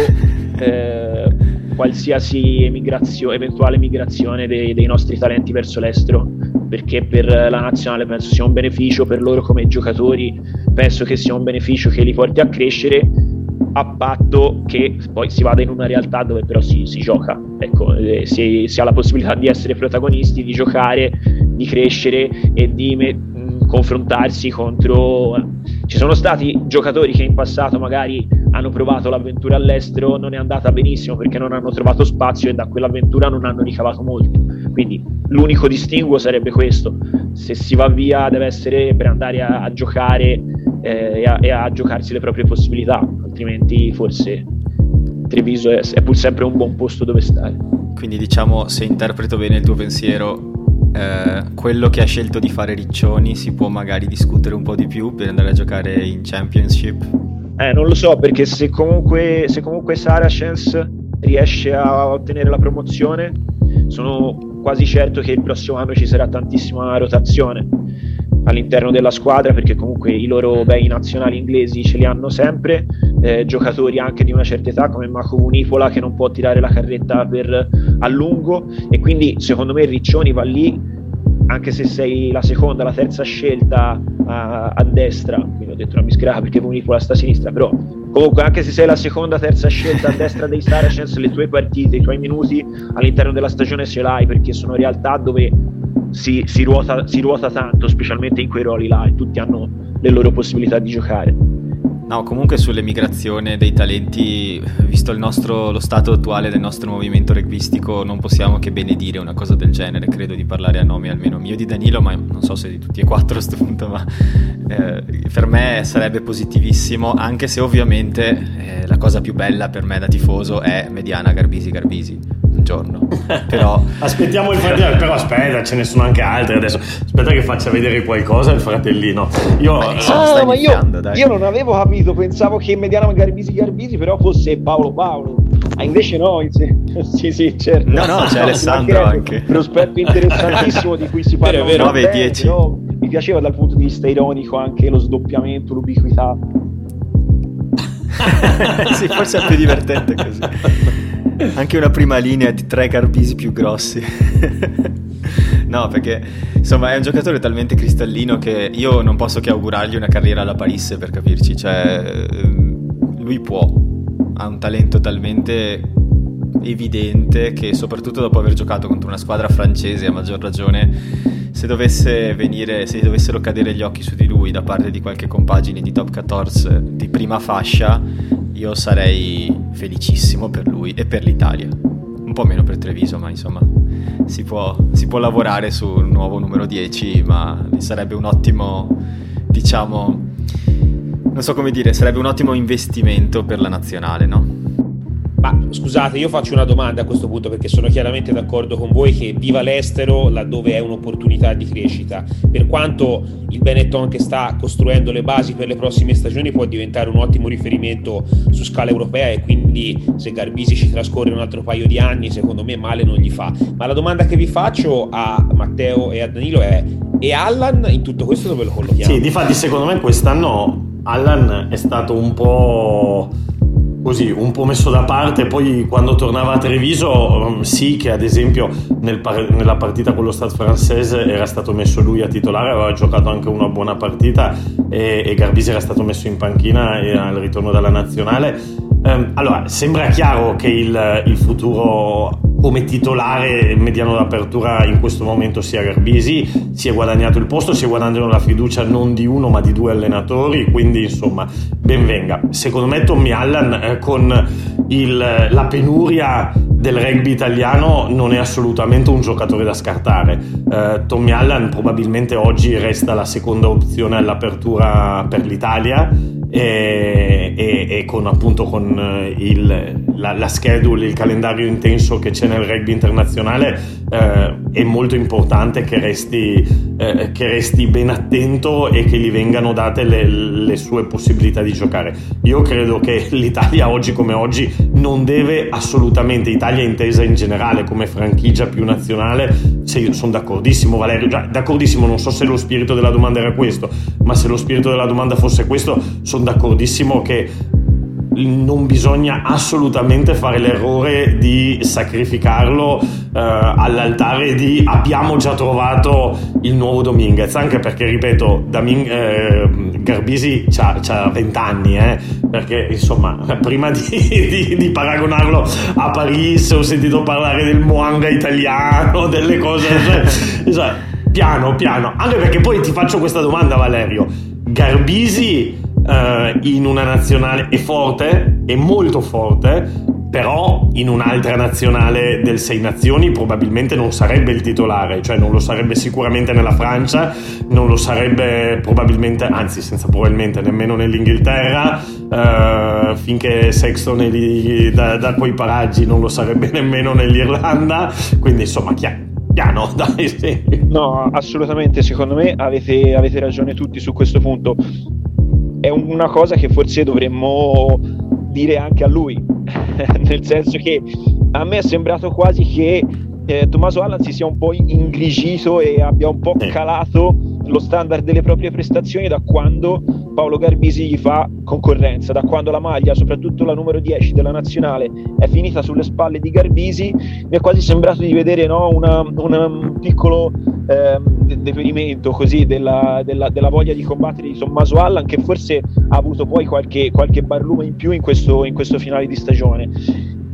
eh, qualsiasi emigrazio- eventuale migrazione dei-, dei nostri talenti verso l'estero, perché per la nazionale penso sia un beneficio, per loro come giocatori penso che sia un beneficio che li porti a crescere a patto che poi si vada in una realtà dove però si, si gioca, ecco, eh, si, si, ha la possibilità di essere protagonisti, di giocare, di crescere e di me- confrontarsi contro... Ci sono stati giocatori che in passato magari hanno provato l'avventura all'estero, non è andata benissimo perché non hanno trovato spazio e da quell'avventura non hanno ricavato molto. Quindi l'unico distinguo sarebbe questo. Se si va via deve essere per andare a, a giocare eh, e, a, e, a, giocarsi le proprie possibilità, altrimenti forse Treviso è, è pur sempre un buon posto dove stare. Quindi diciamo, se interpreto bene il tuo pensiero, eh, quello che ha scelto di fare Riccioni si può magari discutere un po' di più per andare a giocare in Championship? Eh, non lo so, perché se comunque, se comunque Saracens riesce a ottenere la promozione, sono quasi certo che il prossimo anno ci sarà tantissima rotazione all'interno della squadra perché comunque i loro bei nazionali inglesi ce li hanno sempre, eh, giocatori anche di una certa età come Marco Munipola che non può tirare la carretta per a lungo. E quindi secondo me Riccioni va lì anche se sei la seconda, la terza scelta a, a destra, quindi ho detto una misgrava perché Munipola sta a sinistra, però comunque anche se sei la seconda, terza scelta a destra dei Saracens, le tue partite, i tuoi minuti all'interno della stagione ce l'hai perché sono realtà dove si, si, ruota, si ruota tanto, specialmente in quei ruoli là, e tutti hanno le loro possibilità di giocare. No, comunque sull'emigrazione dei talenti, visto nostro, lo stato attuale del nostro movimento rugbyistico, non possiamo che benedire una cosa del genere. Credo di parlare a nome almeno mio di Danilo, ma non so se di tutti e quattro a questo punto, ma eh, per me sarebbe positivissimo, anche se ovviamente eh, la cosa più bella per me da tifoso è Mediana Garbisi Garbisi giorno. Però... Aspettiamo il fratellino, però aspetta, ce ne sono anche altri adesso. Aspetta che faccia vedere qualcosa il fratellino. Io, ah, ma io, io, non avevo capito, pensavo che Mediano Garbisi Garbisi però fosse Paolo Paolo. Ah, invece no, sì, sì, certo. No, no, c'è no, Alessandro anche. Prospetto interessantissimo di cui si parla. Vero, 9 10. mi piaceva dal punto di vista ironico anche lo sdoppiamento, l'ubiquità. sì, forse è più divertente così. Anche una prima linea di tre Garbisi più grossi. no, perché insomma è un giocatore talmente cristallino che io non posso che augurargli una carriera alla Parisse per capirci. Cioè, ehm, lui può, ha un talento talmente evidente che soprattutto dopo aver giocato contro una squadra francese a maggior ragione se dovesse venire se dovessero cadere gli occhi su di lui da parte di qualche compagine di top 14 di prima fascia io sarei felicissimo per lui e per l'Italia. Un po' meno per Treviso, ma insomma si può, si può lavorare su un nuovo numero 10, ma sarebbe un ottimo diciamo, non so come dire, sarebbe un ottimo investimento per la nazionale, no? Ma scusate, io faccio una domanda a questo punto perché sono chiaramente d'accordo con voi che viva l'estero laddove è un'opportunità di crescita. Per quanto il Benetton che sta costruendo le basi per le prossime stagioni può diventare un ottimo riferimento su scala europea e quindi se Garbisi ci trascorre un altro paio di anni, secondo me male non gli fa. Ma la domanda che vi faccio a Matteo e a Danilo è: e Allan in tutto questo dove lo collochiamo? Sì, difatti secondo me quest'anno Allan è stato un po' così un po' messo da parte, poi quando tornava a Treviso um, sì che ad esempio nel par- nella partita con lo Stade francese era stato messo lui a titolare, aveva giocato anche una buona partita e, e Garbisi era stato messo in panchina al ritorno dalla nazionale. Um, allora, sembra chiaro che il, il futuro come titolare mediano d'apertura in questo momento sia Garbisi, si è guadagnato il posto, si è guadagnato la fiducia non di uno ma di due allenatori, quindi insomma benvenga. Secondo me Tommy Allan eh, con il, la penuria del rugby italiano non è assolutamente un giocatore da scartare. Eh, Tommy Allan probabilmente oggi resta la seconda opzione all'apertura per l'Italia e, e, e con appunto con eh, il, la, la, schedule, il calendario intenso che c'è nel rugby internazionale eh, è molto importante che resti, eh, che resti, ben attento e che gli vengano date le, le, sue possibilità di giocare. Io credo che l'Italia oggi come oggi non deve assolutamente, Italia intesa in generale come franchigia più nazionale, se, sono d'accordissimo Valerio, già, d'accordissimo, non so se lo spirito della domanda era questo, ma se lo spirito della domanda fosse questo, sono d'accordissimo che non bisogna assolutamente fare l'errore di sacrificarlo eh, all'altare di abbiamo già trovato il nuovo Dominguez. Anche perché ripeto Daming- eh, Garbisi ha 20 anni eh, perché insomma prima di, di, di, paragonarlo a Paris ho sentito parlare del Moanga italiano delle cose cioè, piano piano. Anche perché poi ti faccio questa domanda Valerio. Garbisi uh, in una nazionale è forte, è molto forte, però in un'altra nazionale del Sei Nazioni probabilmente non sarebbe il titolare, cioè non lo sarebbe sicuramente nella Francia, non lo sarebbe probabilmente, anzi senza probabilmente nemmeno nell'Inghilterra, uh, finché Sexton è lì da, da, quei paraggi non lo sarebbe nemmeno nell'Irlanda, quindi insomma chiaro. Piano, dai, sì. No, assolutamente, secondo me avete, avete ragione tutti su questo punto è una cosa che forse dovremmo dire anche a lui, nel senso che a me è sembrato quasi che eh, Tommaso Allan si sia un po' ingrigito e abbia un po' calato lo standard delle proprie prestazioni da quando Paolo Garbisi gli fa concorrenza, da quando la maglia, soprattutto la numero 10 della nazionale, è finita sulle spalle di Garbisi, mi è quasi sembrato di vedere no, una, una, un piccolo eh, deperimento così della, della, della, voglia di combattere di Tommaso Allan che forse ha avuto poi qualche, qualche barlume in più in questo, in questo finale di stagione.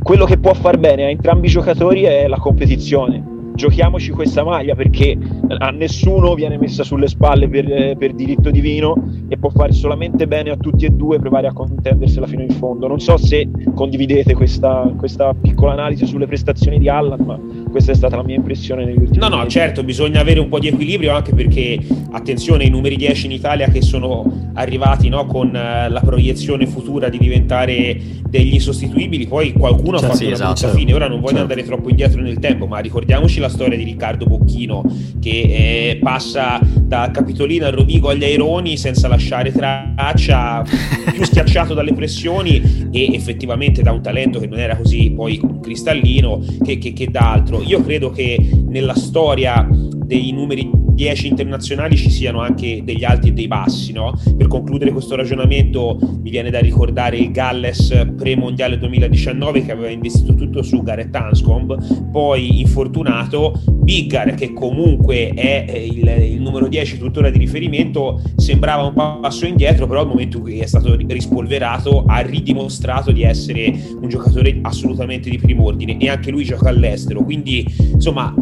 Quello che può far bene a entrambi i giocatori è la competizione giochiamoci questa maglia perché a nessuno viene messa sulle spalle per, per, diritto divino e può fare solamente bene a tutti e due provare a contendersela fino in fondo. Non so se condividete questa, questa piccola analisi sulle prestazioni di Allan, ma questa è stata la mia impressione negli ultimi No, no, mesi. certo, bisogna avere un po' di equilibrio anche perché, attenzione, i numeri 10 in Italia che sono arrivati no, con uh, la proiezione futura di diventare degli insostituibili, poi qualcuno cioè, ha fatto sì, una esatto. fine. Ora non voglio certo. andare troppo indietro nel tempo, ma ricordiamoci la storia di Riccardo Bocchino che eh, passa da Capitolina a Rovigo agli Aironi senza lasciare traccia, più schiacciato dalle pressioni e effettivamente da un talento che non era così poi cristallino che, che, che da. Io credo che nella storia dei numeri 10 internazionali ci siano anche degli alti e dei bassi. No? Per concludere questo ragionamento mi viene da ricordare il Galles pre-mondiale 2019 che aveva investito tutto su Gareth Anscombe, poi infortunato, Biggar che comunque è il, il, numero 10 tuttora di riferimento sembrava un passo indietro, però al momento in cui è stato rispolverato ha ridimostrato di essere un giocatore assolutamente di primo ordine e anche lui gioca all'estero, quindi insomma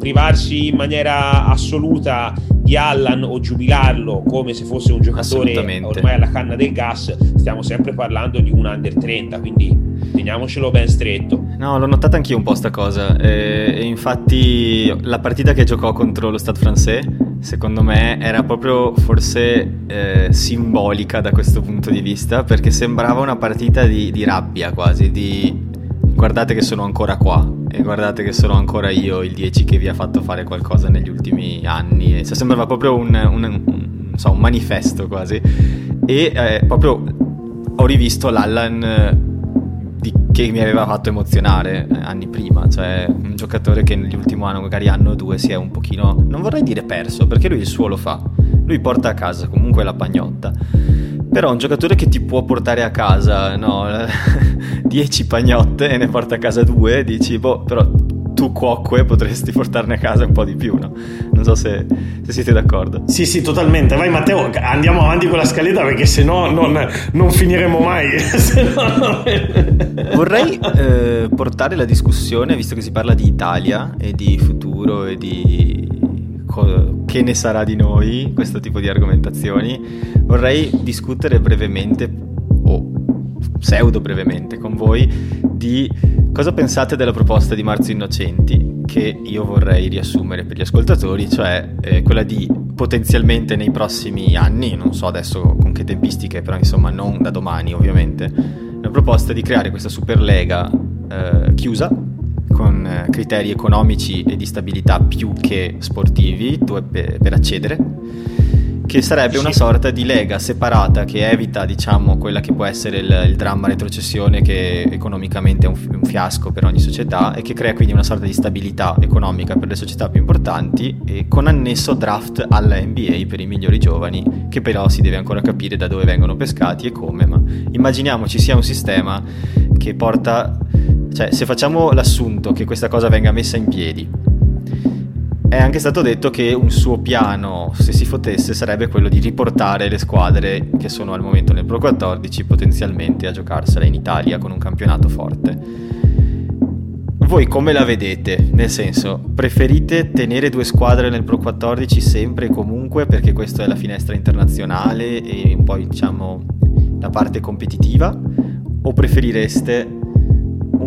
privarsi in maniera assoluta di Allan o giubilarlo come se fosse un giocatore ormai alla canna del gas, stiamo sempre parlando di un under 30, quindi teniamocelo ben stretto. No, l'ho notata anch'io un po' sta cosa. E, infatti la partita che giocò contro lo Stade français secondo me era proprio forse eh, simbolica da questo punto di vista perché sembrava una partita di, di, rabbia quasi, di guardate che sono ancora qua e guardate che sono ancora io il 10 che vi ha fatto fare qualcosa negli ultimi anni, e, cioè, sembrava proprio un, un, un, so, un manifesto quasi. E eh, proprio ho rivisto l'Allan di, che mi aveva fatto emozionare eh, anni prima, cioè un giocatore che nell'ultimo anno, magari anno o due, si è un pochino, non vorrei dire perso, perché lui il suo lo fa, lui porta a casa comunque la pagnotta, però un giocatore che ti può portare a casa, no, 10 pagnotte e ne porta a casa due, dici, boh, però tu cuoque potresti portarne a casa un po' di più, no? Non so se, se, siete d'accordo. Sì, sì, totalmente. Vai Matteo, andiamo avanti con la scaletta perché se no non, non finiremo mai. no... Vorrei eh, portare la discussione, visto che si parla di Italia e di futuro e di co- che ne sarà di noi, questo tipo di argomentazioni, vorrei discutere brevemente o pseudo brevemente con voi di cosa pensate della proposta di Marzo Innocenti che io vorrei riassumere per gli ascoltatori, cioè eh, quella di potenzialmente nei prossimi anni, non so adesso con che tempistiche, però insomma non da domani ovviamente, la proposta di creare questa Superlega eh, chiusa eh, criteri economici e di stabilità più che sportivi per, per accedere che sarebbe una sorta di lega separata che evita, diciamo, quella che può essere il, il dramma retrocessione che economicamente è un, un, fiasco per ogni società e che crea quindi una sorta di stabilità economica per le società più importanti e con annesso draft alla NBA per i migliori giovani che però si deve ancora capire da dove vengono pescati e come, ma immaginiamoci sia un sistema che porta, cioè se facciamo l'assunto che questa cosa venga messa in piedi è anche stato detto che un suo piano, se si fotesse, sarebbe quello di riportare le squadre che sono al momento nel Pro 14 potenzialmente a giocarsela in Italia con un campionato forte. Voi come la vedete? Nel senso, preferite tenere due squadre nel Pro 14 sempre e comunque perché questa è la finestra internazionale e poi diciamo la parte competitiva? O preferireste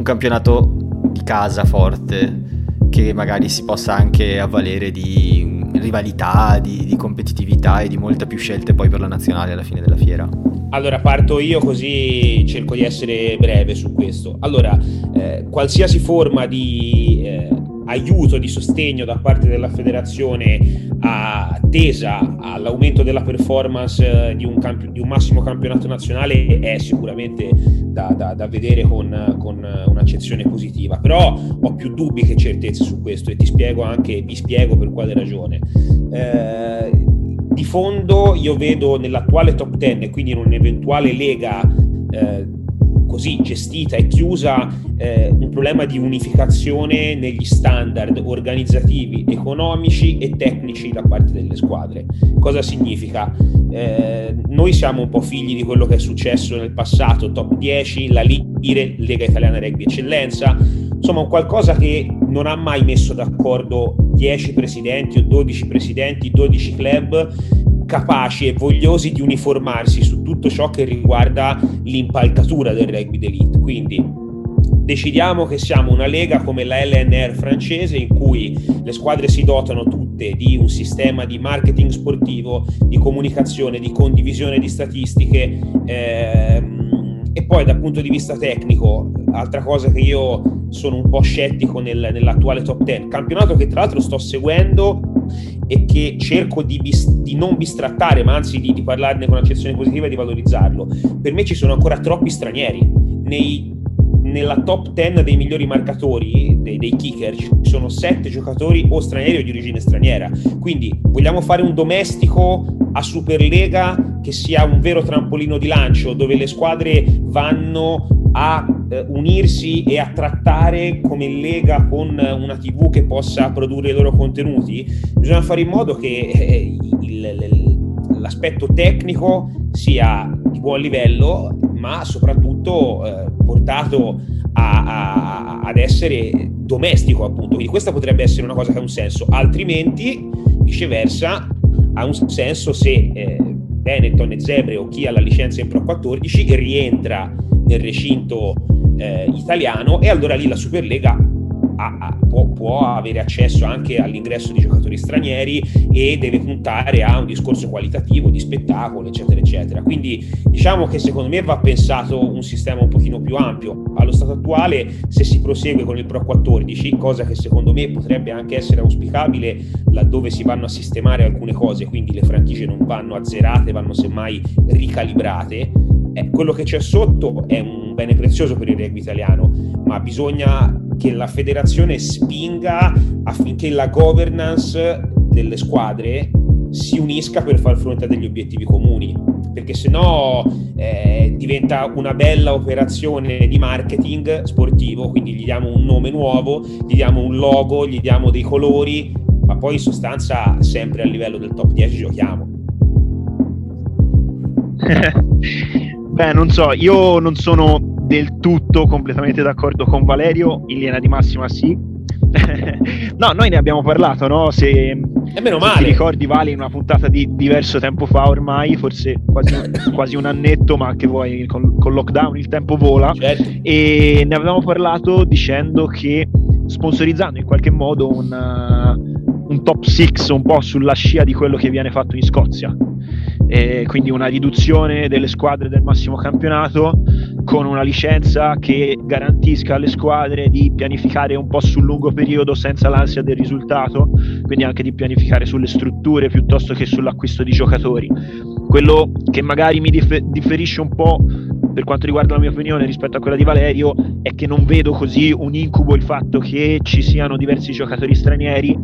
un campionato di casa forte che magari si possa anche avvalere di rivalità, di, di, competitività e di molte più scelte poi per la nazionale alla fine della fiera. Allora parto io così cerco di essere breve su questo. Allora, eh, qualsiasi forma di eh, aiuto, di sostegno da parte della federazione attesa all'aumento della performance eh, di un, campi- di un, massimo campionato nazionale è sicuramente da, da, da vedere con, con, un'accezione positiva, però ho più dubbi che certezze su questo e ti spiego anche, vi spiego per quale ragione. Eh, di fondo io vedo nell'attuale top 10 e quindi in un'eventuale lega eh, così gestita e chiusa eh, un problema di unificazione negli standard organizzativi, economici e tecnici da parte delle squadre. Cosa significa? Eh, noi siamo un po' figli di quello che è successo nel passato, top 10, la LIRE, Lega Italiana Rugby Eccellenza, insomma un qualcosa che non ha mai messo d'accordo 10 presidenti o 12 presidenti, 12 club capaci e vogliosi di uniformarsi su tutto ciò che riguarda l'impalcatura del rugby d'elite. Quindi decidiamo che siamo una lega come la LNR francese in cui le squadre si dotano tutte di un sistema di marketing sportivo, di comunicazione, di condivisione di statistiche ehm, e poi dal punto di vista tecnico, altra cosa che io sono un po' scettico nel, nell'attuale top 10, campionato che tra l'altro sto seguendo e che cerco di, bis- di non bistrattare, ma anzi di, di parlarne con accezione positiva e di valorizzarlo. Per me ci sono ancora troppi stranieri. Nei, nella top 10 dei migliori marcatori, dei, dei kicker, ci sono 7 giocatori o stranieri o di origine straniera. Quindi vogliamo fare un domestico a Superlega che sia un vero trampolino di lancio, dove le squadre vanno a eh, unirsi e a trattare come lega con una TV che possa produrre i loro contenuti, bisogna fare in modo che eh, il, l'aspetto tecnico sia di buon livello, ma soprattutto eh, portato a, a, ad essere domestico, appunto. Quindi questa potrebbe essere una cosa che ha un senso, altrimenti, viceversa, ha un senso se eh, Benetton e Zebre o chi ha la licenza in Pro 14 rientra nel recinto eh, italiano e allora lì la Superlega ha, può, può, avere accesso anche all'ingresso di giocatori stranieri e deve puntare a un discorso qualitativo di spettacolo, eccetera, eccetera. Quindi diciamo che secondo me va pensato un sistema un pochino più ampio. Allo stato attuale, se si prosegue con il Pro 14, cosa che secondo me potrebbe anche essere auspicabile laddove si vanno a sistemare alcune cose, quindi le franchigie non vanno azzerate, vanno semmai ricalibrate. Eh, quello che c'è sotto è un bene prezioso per il rugby italiano, ma bisogna che la federazione spinga affinché la governance delle squadre si unisca per far fronte a degli obiettivi comuni, perché se no eh, diventa una bella operazione di marketing sportivo, quindi gli diamo un nome nuovo, gli diamo un logo, gli diamo dei colori, ma poi in sostanza sempre a livello del top 10 giochiamo. Beh, non so, io non sono del tutto completamente d'accordo con Valerio, in linea di massima sì. no, noi ne abbiamo parlato, no? Se, e meno male. ti ricordi, Vale, in una puntata di diverso tempo fa ormai, forse quasi, quasi un annetto, ma che vuoi, con, con lockdown il tempo vola. Certo. E ne avevamo parlato dicendo che sponsorizzando in qualche modo una, un top 6 un po' sulla scia di quello che viene fatto in Scozia. E quindi una riduzione delle squadre del massimo campionato con una licenza che garantisca alle squadre di pianificare un po' sul lungo periodo senza l'ansia del risultato, quindi anche di pianificare sulle strutture piuttosto che sull'acquisto di giocatori. Quello che magari mi dif- differisce un po' per quanto riguarda la mia opinione rispetto a quella di Valerio è che non vedo così un incubo il fatto che ci siano diversi giocatori stranieri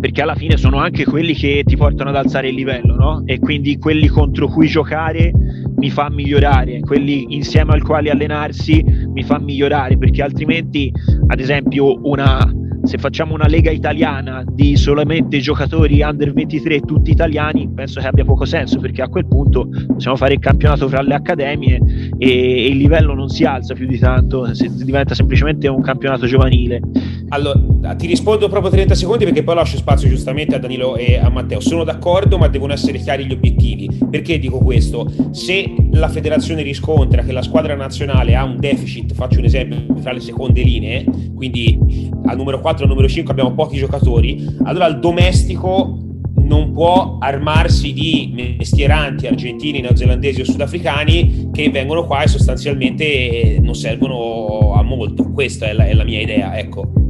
perché alla fine sono anche quelli che ti portano ad alzare il livello, no? E quindi quelli contro cui giocare mi fa migliorare, quelli insieme al quale allenarsi mi fa migliorare, perché altrimenti, ad esempio, una se facciamo una lega italiana di solamente giocatori under 23 tutti italiani, penso che abbia poco senso perché a quel punto possiamo fare il campionato fra le accademie e, e il livello non si alza più di tanto, diventa semplicemente un campionato giovanile. Allora, ti rispondo proprio 30 secondi perché poi lascio spazio giustamente a Danilo e a Matteo. Sono d'accordo, ma devono essere chiari gli obiettivi. Perché dico questo? Se la federazione riscontra che la squadra nazionale ha un deficit, faccio un esempio, tra le seconde linee, quindi al numero 4 4 al numero 5 abbiamo pochi giocatori, allora il domestico non può armarsi di mestieranti argentini, neozelandesi o sudafricani che vengono qua e sostanzialmente non servono a molto. Questa è la, è la mia idea, ecco.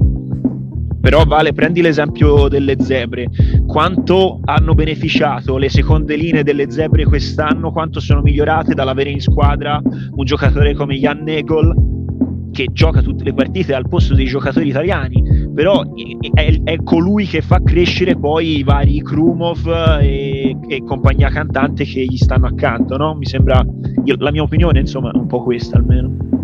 Però vale, prendi l'esempio delle zebre. Quanto hanno beneficiato le seconde linee delle zebre quest'anno? Quanto sono migliorate dall'avere in squadra un giocatore come Jan Negol che gioca tutte le partite al posto dei giocatori italiani, però è, è colui che fa crescere poi i vari Krumov e, e, compagnia cantante che gli stanno accanto, no? Mi sembra, la mia opinione insomma è un po' questa almeno.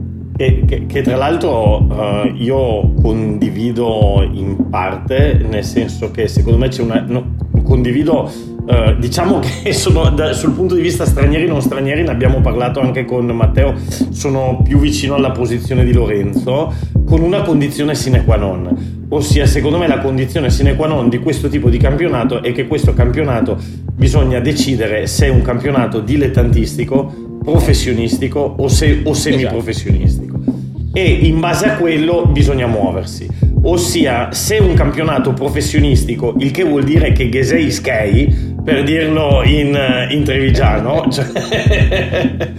Che, che, che, tra l'altro uh, io condivido in parte, nel senso che secondo me c'è una... No, condivido Uh, diciamo che sono, da, sul punto di vista stranieri non stranieri, ne abbiamo parlato anche con Matteo, sono più vicino alla posizione di Lorenzo, con una condizione sine qua non. Ossia, secondo me la condizione sine qua non di questo tipo di campionato è che questo campionato bisogna decidere se è un campionato dilettantistico, professionistico o, se, o semiprofessionistico. E in base a quello bisogna muoversi. Ossia se un campionato professionistico, il che vuol dire che Gesei Skei per dirlo in, in trevigiano, cioè,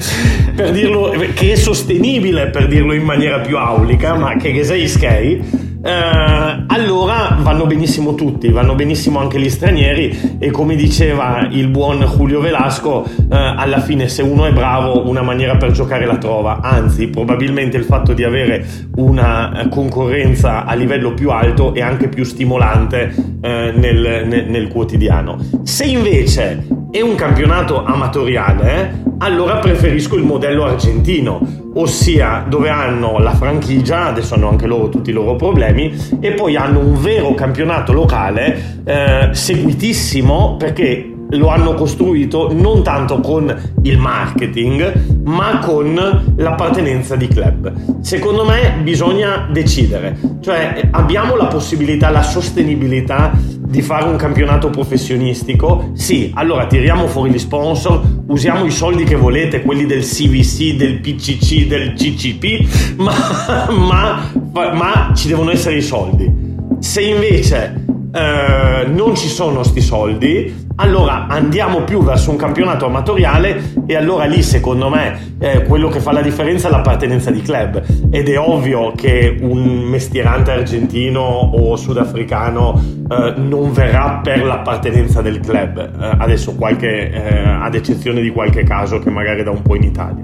per dirlo, che è sostenibile per dirlo in maniera più aulica, ma che sei skei, eh, allora vanno benissimo tutti, vanno benissimo anche gli stranieri e come diceva il buon Julio Velasco, eh, alla fine se uno è bravo una maniera per giocare la trova, anzi probabilmente il fatto di avere una concorrenza a livello più alto è anche più stimolante eh, nel, nel, nel quotidiano. Se invece è un campionato amatoriale, allora preferisco il modello argentino, ossia dove hanno la franchigia, adesso hanno anche loro tutti i loro problemi, e poi hanno un vero campionato locale eh, seguitissimo perché lo hanno costruito non tanto con il marketing, ma con l'appartenenza di club. Secondo me bisogna decidere, cioè abbiamo la possibilità, la sostenibilità di fare un campionato professionistico? Sì, allora tiriamo fuori gli sponsor, usiamo i soldi che volete, quelli del CVC, del PCC, del CCP, ma, ma ma ci devono essere i soldi. Se invece eh, non ci sono sti soldi, allora andiamo più verso un campionato amatoriale e allora lì secondo me eh, quello che fa la differenza è l'appartenenza di club ed è ovvio che un mestierante argentino o sudafricano eh, non verrà per l'appartenenza del club, eh, adesso qualche, eh, ad eccezione di qualche caso che magari da un po' in Italia.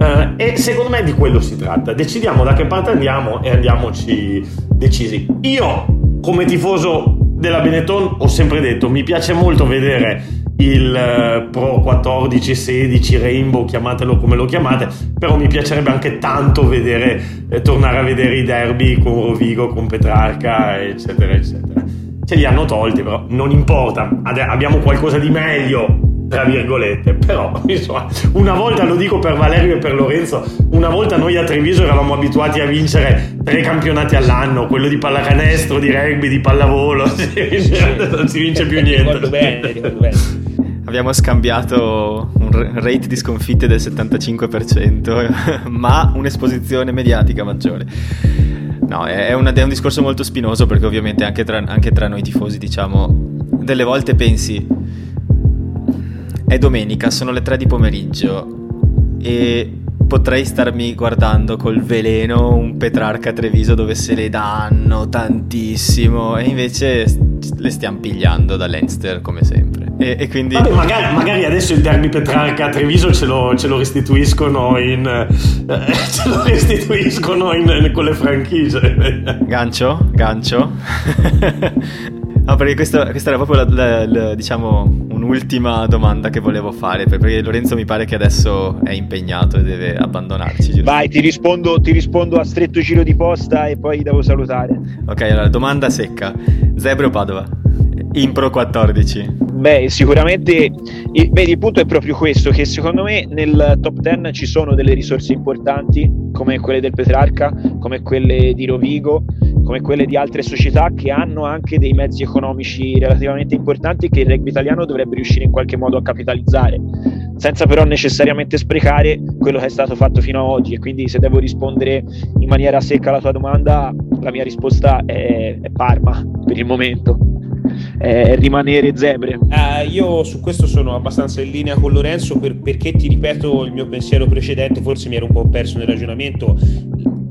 Uh, e secondo me di quello si tratta. Decidiamo da che parte andiamo e andiamoci decisi. Io come tifoso della Benetton ho sempre detto mi piace molto vedere il uh, Pro 14, 16, Rainbow, chiamatelo come lo chiamate, però mi piacerebbe anche tanto vedere, eh, tornare a vedere i derby con Rovigo, con Petrarca, eccetera, eccetera. Ce li hanno tolti, però non importa, Ade- abbiamo qualcosa di meglio tra virgolette, però insomma, una volta lo dico per Valerio e per Lorenzo, una volta noi a Treviso eravamo abituati a vincere tre campionati all'anno, quello di pallacanestro, di rugby, di pallavolo, non si vince più niente. Ricordo bene, ricordo bene. Abbiamo scambiato un rate di sconfitte del 75%, ma un'esposizione mediatica maggiore. No, è, una, è, un discorso molto spinoso perché ovviamente anche tra, anche tra noi tifosi, diciamo, delle volte pensi è domenica, sono le 3 di pomeriggio e potrei starmi guardando col veleno un Petrarca Treviso dove se le danno tantissimo e invece le stiamo pigliando da Leinster come sempre. E, e quindi... Vabbè, magari, magari, adesso il derby Petrarca Treviso ce lo, ce lo restituiscono in... Eh, ce lo restituiscono in, con le franchigie. Gancio? Gancio? No, perché questa, questa era proprio la, la, la, diciamo, un'ultima domanda che volevo fare, perché Lorenzo mi pare che adesso è impegnato e deve abbandonarci. Giusto? Vai, ti rispondo, ti rispondo a stretto giro di posta e poi devo salutare. Ok, allora, domanda secca. Zebre o Padova? Impro 14. Beh, sicuramente vedi, il punto è proprio questo, che secondo me nel top 10 ci sono delle risorse importanti, come quelle del Petrarca, come quelle di Rovigo, come quelle di altre società che hanno anche dei mezzi economici relativamente importanti che il rugby italiano dovrebbe riuscire in qualche modo a capitalizzare, senza però necessariamente sprecare quello che è stato fatto fino ad oggi. E quindi se devo rispondere in maniera secca alla tua domanda, la mia risposta è, è Parma per il momento. È rimanere zebre. Uh, io su questo sono abbastanza in linea con Lorenzo per, perché ti ripeto il mio pensiero precedente, forse mi ero un po' perso nel ragionamento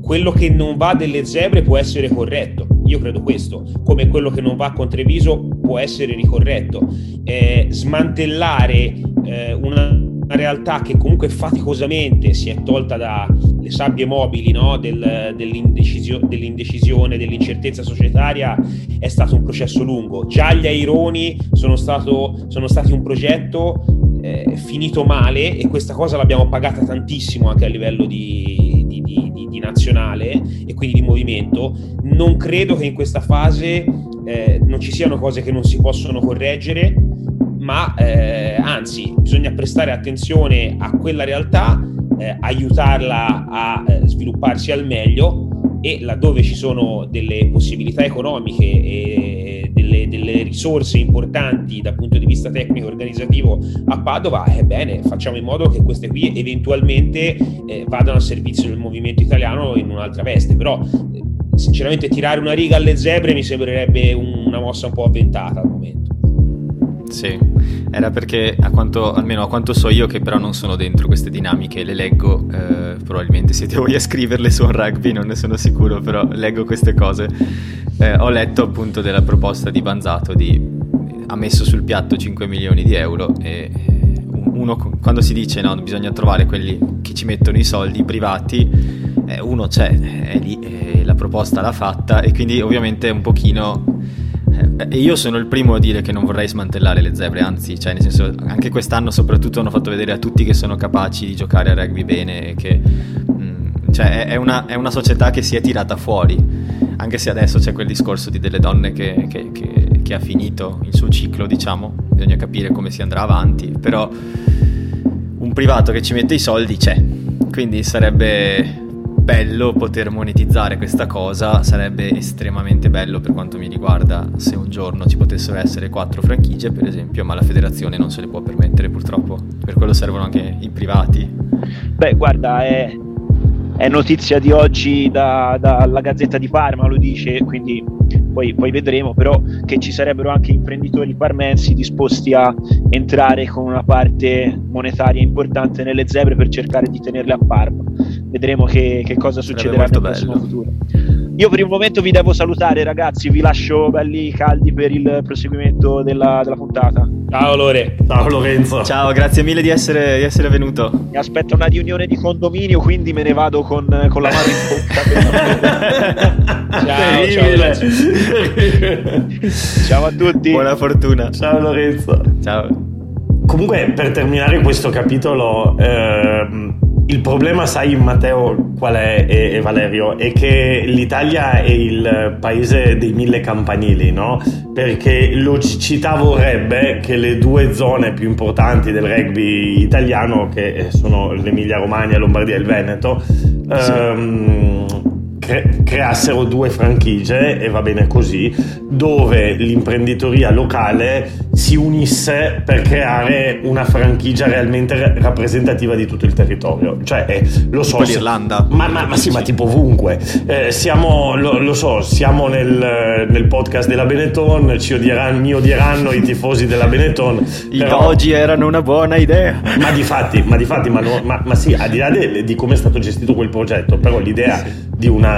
quello che non va delle zebre può essere corretto. Io credo questo, come quello che non va con Treviso può essere ricorretto. Eh, smantellare eh, una, una, realtà che comunque faticosamente si è tolta dalle sabbie mobili no? Del, dell'indecisio, dell'indecisione, dell'incertezza societaria è stato un processo lungo. Già gli Aironi sono, stato, sono stati un progetto eh, finito male e questa cosa l'abbiamo pagata tantissimo anche a livello di nazionale e quindi di movimento, non credo che in questa fase eh, non ci siano cose che non si possono correggere, ma eh, anzi bisogna prestare attenzione a quella realtà, eh, aiutarla a eh, svilupparsi al meglio e laddove ci sono delle possibilità economiche e delle, delle, risorse importanti dal punto di vista tecnico e organizzativo a Padova, ebbene facciamo in modo che queste qui eventualmente eh, vadano al servizio del movimento italiano in un'altra veste, però eh, sinceramente tirare una riga alle zebre mi sembrerebbe una mossa un po' avventata al momento. Sì, era perché a quanto, almeno a quanto so io che però non sono dentro queste dinamiche, le leggo, eh, probabilmente siete voi a scriverle su un rugby, non ne sono sicuro, però leggo queste cose. Eh, ho letto appunto della proposta di Banzato di ha messo sul piatto 5 milioni di euro e uno quando si dice no, bisogna trovare quelli che ci mettono i soldi privati, eh, uno c'è, è lì, eh, la proposta l'ha fatta e quindi ovviamente un pochino e io sono il primo a dire che non vorrei smantellare le zebre, anzi, cioè, nel senso, anche quest'anno soprattutto hanno fatto vedere a tutti che sono capaci di giocare a rugby bene e che mm, cioè, è, una, è, una, società che si è tirata fuori, anche se adesso c'è quel discorso di delle donne che, che, che, che ha finito il suo ciclo, diciamo, bisogna capire come si andrà avanti, però un privato che ci mette i soldi c'è, quindi sarebbe bello poter monetizzare questa cosa, sarebbe estremamente bello per quanto mi riguarda se un giorno ci potessero essere quattro franchigie per esempio, ma la federazione non se le può permettere purtroppo, per quello servono anche i privati. Beh guarda, è, è notizia di oggi dalla da, Gazzetta di Parma, lo dice, quindi poi, poi, vedremo, però che ci sarebbero anche imprenditori parmensi disposti a entrare con una parte monetaria importante nelle zebre per cercare di tenerle a Parma. Vedremo che, che cosa succederà nel prossimo futuro. Io per il momento vi devo salutare ragazzi, vi lascio belli caldi per il proseguimento della, della puntata. Ciao Lore. Ciao Lorenzo. Ciao, grazie mille di essere, di essere, venuto. Mi aspetta una riunione di condominio, quindi me ne vado con, con la mano in bocca. ciao, ciao, ciao a tutti. Buona fortuna. Ciao Lorenzo. Ciao. Comunque per terminare questo capitolo... Ehm, il problema, sai Matteo, qual è e, e, Valerio? È che l'Italia è il paese dei mille campanili, no? Perché lo città vorrebbe che le due zone più importanti del rugby italiano, che sono l'Emilia Romagna, Lombardia e il Veneto, sì. ehm, cre- creassero due franchigie, e va bene così, dove l'imprenditoria locale si unisse per creare una franchigia realmente rappresentativa di tutto il territorio. Cioè, eh, lo so. Tipo l'Irlanda. Ma, ma, ma, sì, ma tipo ovunque. Eh, siamo, lo, lo, so, siamo nel, nel, podcast della Benetton, ci odieranno, mi odieranno i tifosi della Benetton. I però... oggi erano una buona idea. Ma di fatti, ma, di fatti, ma, no, ma, ma sì, al di là de, di come è stato gestito quel progetto, però l'idea di una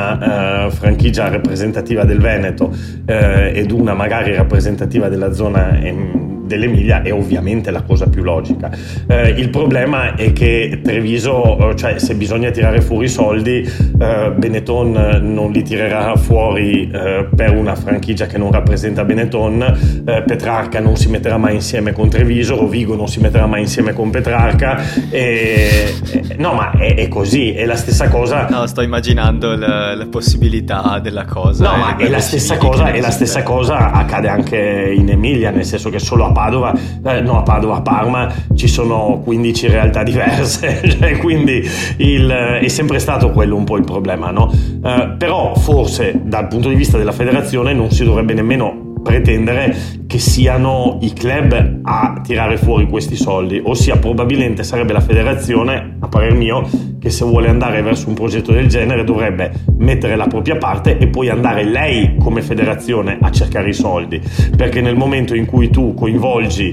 uh, franchigia rappresentativa del Veneto uh, ed una magari rappresentativa della zona um, dell'Emilia è ovviamente la cosa più logica. Eh, il problema è che Treviso, cioè se bisogna tirare fuori i soldi, eh, Benetton non li tirerà fuori eh, per una franchigia che non rappresenta Benetton, eh, Petrarca non si metterà mai insieme con Treviso, Rovigo non si metterà mai insieme con Petrarca. E, no, ma è, è, così, è la stessa cosa. No, sto immaginando la, la possibilità della cosa. No, ma è la stessa cosa, è la stessa cosa accade anche in Emilia, nel senso che solo a Padova, eh, no a Padova, a Parma ci sono 15 realtà diverse, cioè, quindi il, è sempre stato quello un po' il problema, no? Eh, però forse dal punto di vista della federazione non si dovrebbe nemmeno pretendere che siano i club a tirare fuori questi soldi, ossia probabilmente sarebbe la federazione, a parer mio, che se vuole andare verso un progetto del genere dovrebbe mettere la propria parte e poi andare lei come federazione a cercare i soldi, perché nel momento in cui tu coinvolgi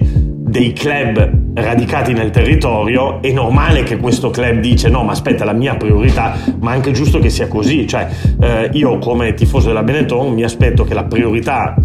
dei club radicati nel territorio è normale che questo club dice no ma aspetta la mia priorità ma è anche giusto che sia così. Cioè eh, io come tifoso della Benetton mi aspetto che la priorità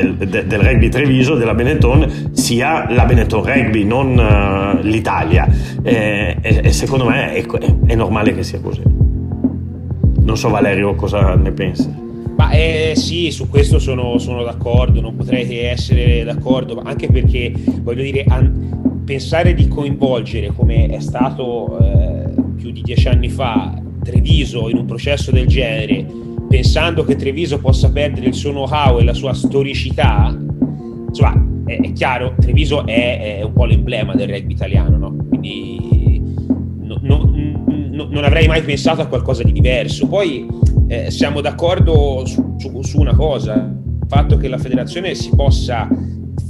del, de, del, rugby Treviso, della Benetton, sia la Benetton Rugby, non uh, l'Italia. E, e, e, secondo me è, è, normale che sia così. Non so Valerio cosa ne pensi. Ma eh, sì, su questo sono, sono, d'accordo, non potrei essere d'accordo, anche perché voglio dire, an- pensare di coinvolgere come è stato eh, più di dieci anni fa Treviso in un processo del genere pensando che Treviso possa perdere il suo know-how e la sua storicità, insomma, è, è chiaro, Treviso è, è, un po' l'emblema del rugby italiano, no? Quindi no, no, no, non avrei mai pensato a qualcosa di diverso. Poi eh, siamo d'accordo su, su, su una cosa, il fatto che la federazione si possa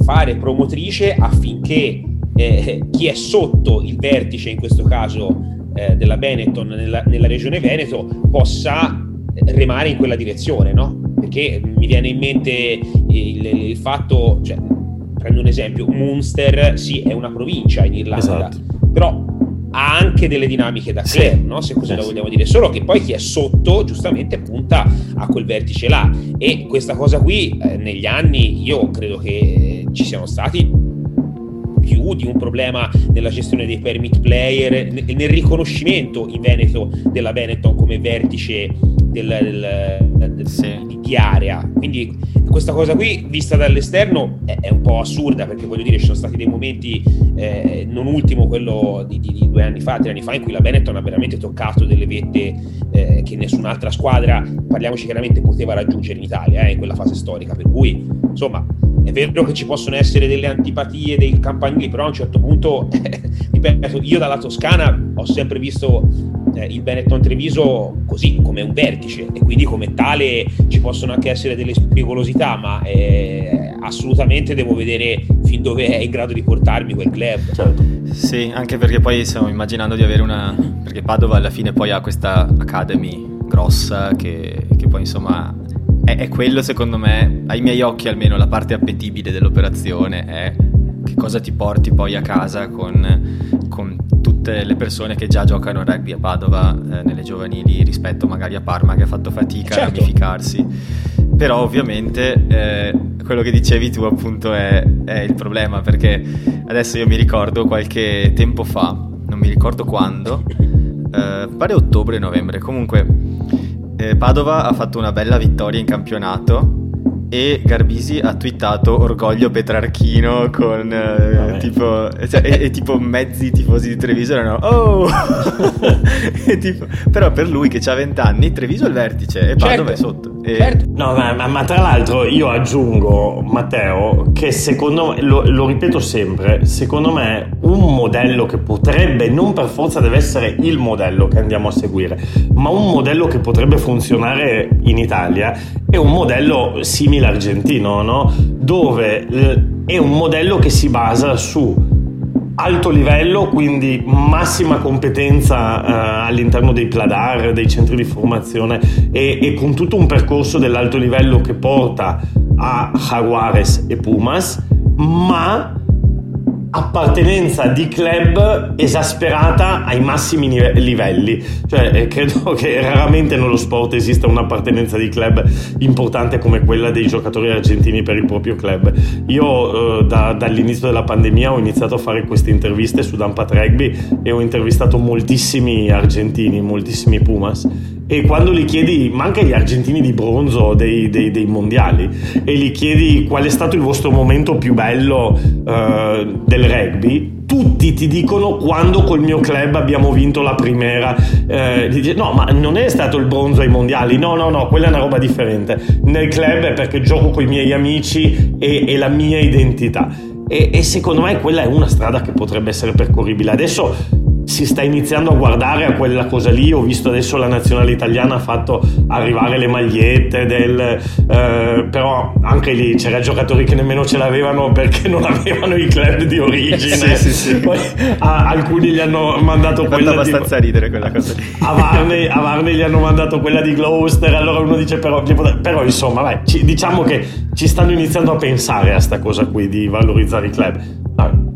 fare promotrice affinché eh, chi è sotto il vertice, in questo caso eh, della Benetton nella, nella, regione Veneto, possa remare in quella direzione, no? Perché mi viene in mente il, il fatto, cioè, prendo un esempio, Munster sì è una provincia in Irlanda, esatto. però ha anche delle dinamiche da club, sì. no? se così eh, la vogliamo dire, solo che poi chi è sotto giustamente punta a quel vertice là e questa cosa qui eh, negli anni io credo che ci siano stati più di un problema nella gestione dei permit player, nel riconoscimento in Veneto della Benetton come vertice del, del, sì. di, di, area. Quindi questa cosa qui, vista dall'esterno, è, è, un po' assurda perché voglio dire, ci sono stati dei momenti, eh, non ultimo quello di, di, di, due anni fa, tre anni fa, in cui la Benetton ha veramente toccato delle vette eh, che nessun'altra squadra, parliamoci chiaramente, poteva raggiungere in Italia, eh, in quella fase storica. Per cui, insomma, è vero che ci possono essere delle antipatie dei campanili, però a un certo punto, ripeto, io dalla Toscana ho sempre visto eh, il Benetton Treviso così come un vertice e quindi come tale ci possono anche essere delle pericolosità, ma eh, assolutamente devo vedere fin dove è in grado di portarmi quel club. Certo. Sì, anche perché poi stiamo immaginando di avere una... perché Padova alla fine poi ha questa academy grossa che, che poi insomma è, è, quello secondo me, ai miei occhi almeno, la parte appetibile dell'operazione è che cosa ti porti poi a casa con, con tutte le persone che già giocano a rugby a Padova eh, nelle giovanili rispetto magari a Parma che ha fatto fatica certo. a ramificarsi. Però ovviamente eh, quello che dicevi tu appunto è, è il problema perché adesso io mi ricordo qualche tempo fa, non mi ricordo quando, eh, pare ottobre-novembre, comunque eh, Padova ha fatto una bella vittoria in campionato e Garbisi ha twittato orgoglio Petrarchino con eh, tipo, cioè, e, e, tipo mezzi tifosi di Treviso erano oh tipo, però per lui che ha 20 anni Treviso è il vertice e Padova certo. è sotto e... certo. no ma, ma, tra l'altro io aggiungo Matteo che secondo me lo, lo, ripeto sempre secondo me un modello che potrebbe non per forza deve essere il modello che andiamo a seguire ma un modello che potrebbe funzionare in Italia è un modello simile argentino, no? dove eh, è un modello che si basa su alto livello, quindi massima competenza uh, all'interno dei Pladar, dei centri di formazione e, e, con tutto un percorso dell'alto livello che porta a Jaguares e Pumas, ma appartenenza di club esasperata ai massimi livelli. Cioè, eh, credo che raramente nello sport esista un'appartenenza di club importante come quella dei giocatori argentini per il proprio club. Io eh, da, dall'inizio della pandemia ho iniziato a fare queste interviste su Dampat Rugby e ho intervistato moltissimi argentini, moltissimi Pumas e quando gli chiedi, ma anche gli argentini di bronzo dei, dei, dei, mondiali, e gli chiedi qual è stato il vostro momento più bello uh, del rugby, tutti ti dicono quando col mio club abbiamo vinto la primera. Eh, dice, no, ma non è stato il bronzo ai mondiali, no, no, no, quella è una roba differente. Nel club è perché gioco con i miei amici e, e la mia identità. E, e secondo me quella è una strada che potrebbe essere percorribile. Adesso si sta iniziando a guardare a quella cosa lì. Ho visto adesso la nazionale italiana ha fatto arrivare le magliette, del, eh, però anche lì c'erano giocatori che nemmeno ce l'avevano perché non avevano i club di origine. sì, sì, sì. Poi, a, alcuni gli hanno mandato Mi quella abbastanza di, ridere quella cosa lì. A Varney, a Varney, gli hanno mandato quella di Gloucester. Allora uno dice: Però, però insomma, vai, ci, diciamo che ci stanno iniziando a pensare a sta cosa qui di valorizzare i club. Vabbè.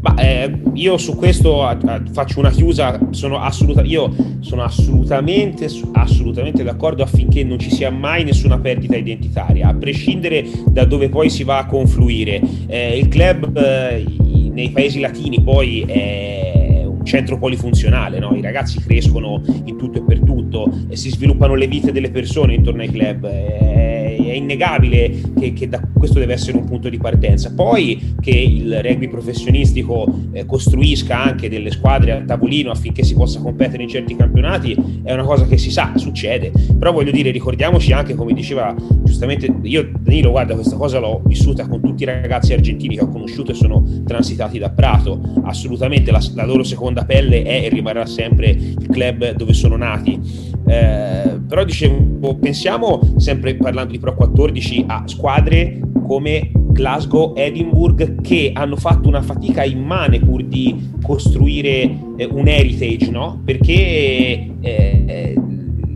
Ma eh, io su questo faccio una chiusa, sono assoluta, io sono assolutamente, assolutamente d'accordo affinché non ci sia mai nessuna perdita identitaria, a prescindere da dove poi si va a confluire. Eh, il club eh, nei paesi latini poi è un centro polifunzionale, no? i ragazzi crescono in tutto e per tutto, e si sviluppano le vite delle persone intorno ai club. Eh, è innegabile che, che questo deve essere un punto di partenza. Poi che il rugby professionistico eh, costruisca anche delle squadre a tavolino affinché si possa competere in certi campionati è una cosa che si sa, succede. Però voglio dire, ricordiamoci anche, come diceva giustamente, io Danilo, guarda, questa cosa l'ho vissuta con tutti i ragazzi argentini che ho conosciuto e sono transitati da Prato. Assolutamente la, la loro seconda pelle è e rimarrà sempre il club dove sono nati. Eh, però dicevo, pensiamo sempre parlando di Pro 14 a squadre come Glasgow, Edinburgh che hanno fatto una fatica immane pur di costruire eh, un heritage, no? Perché eh,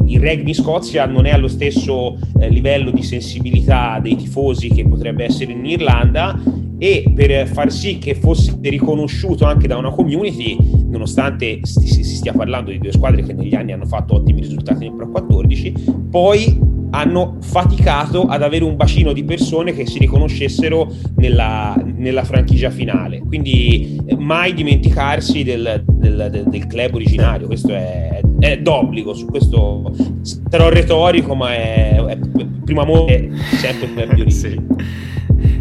il rugby in Scozia non è allo stesso eh, livello di sensibilità dei tifosi che potrebbe essere in Irlanda e per far sì che fosse riconosciuto anche da una community, nonostante si, stia parlando di due squadre che negli anni hanno fatto ottimi risultati nel Pro 14, poi hanno faticato ad avere un bacino di persone che si riconoscessero nella, nella franchigia finale. Quindi eh, mai dimenticarsi del, del, del, club originario, questo è, è, d'obbligo, su questo sarò retorico, ma è, è primo amore sempre club di origine. sì.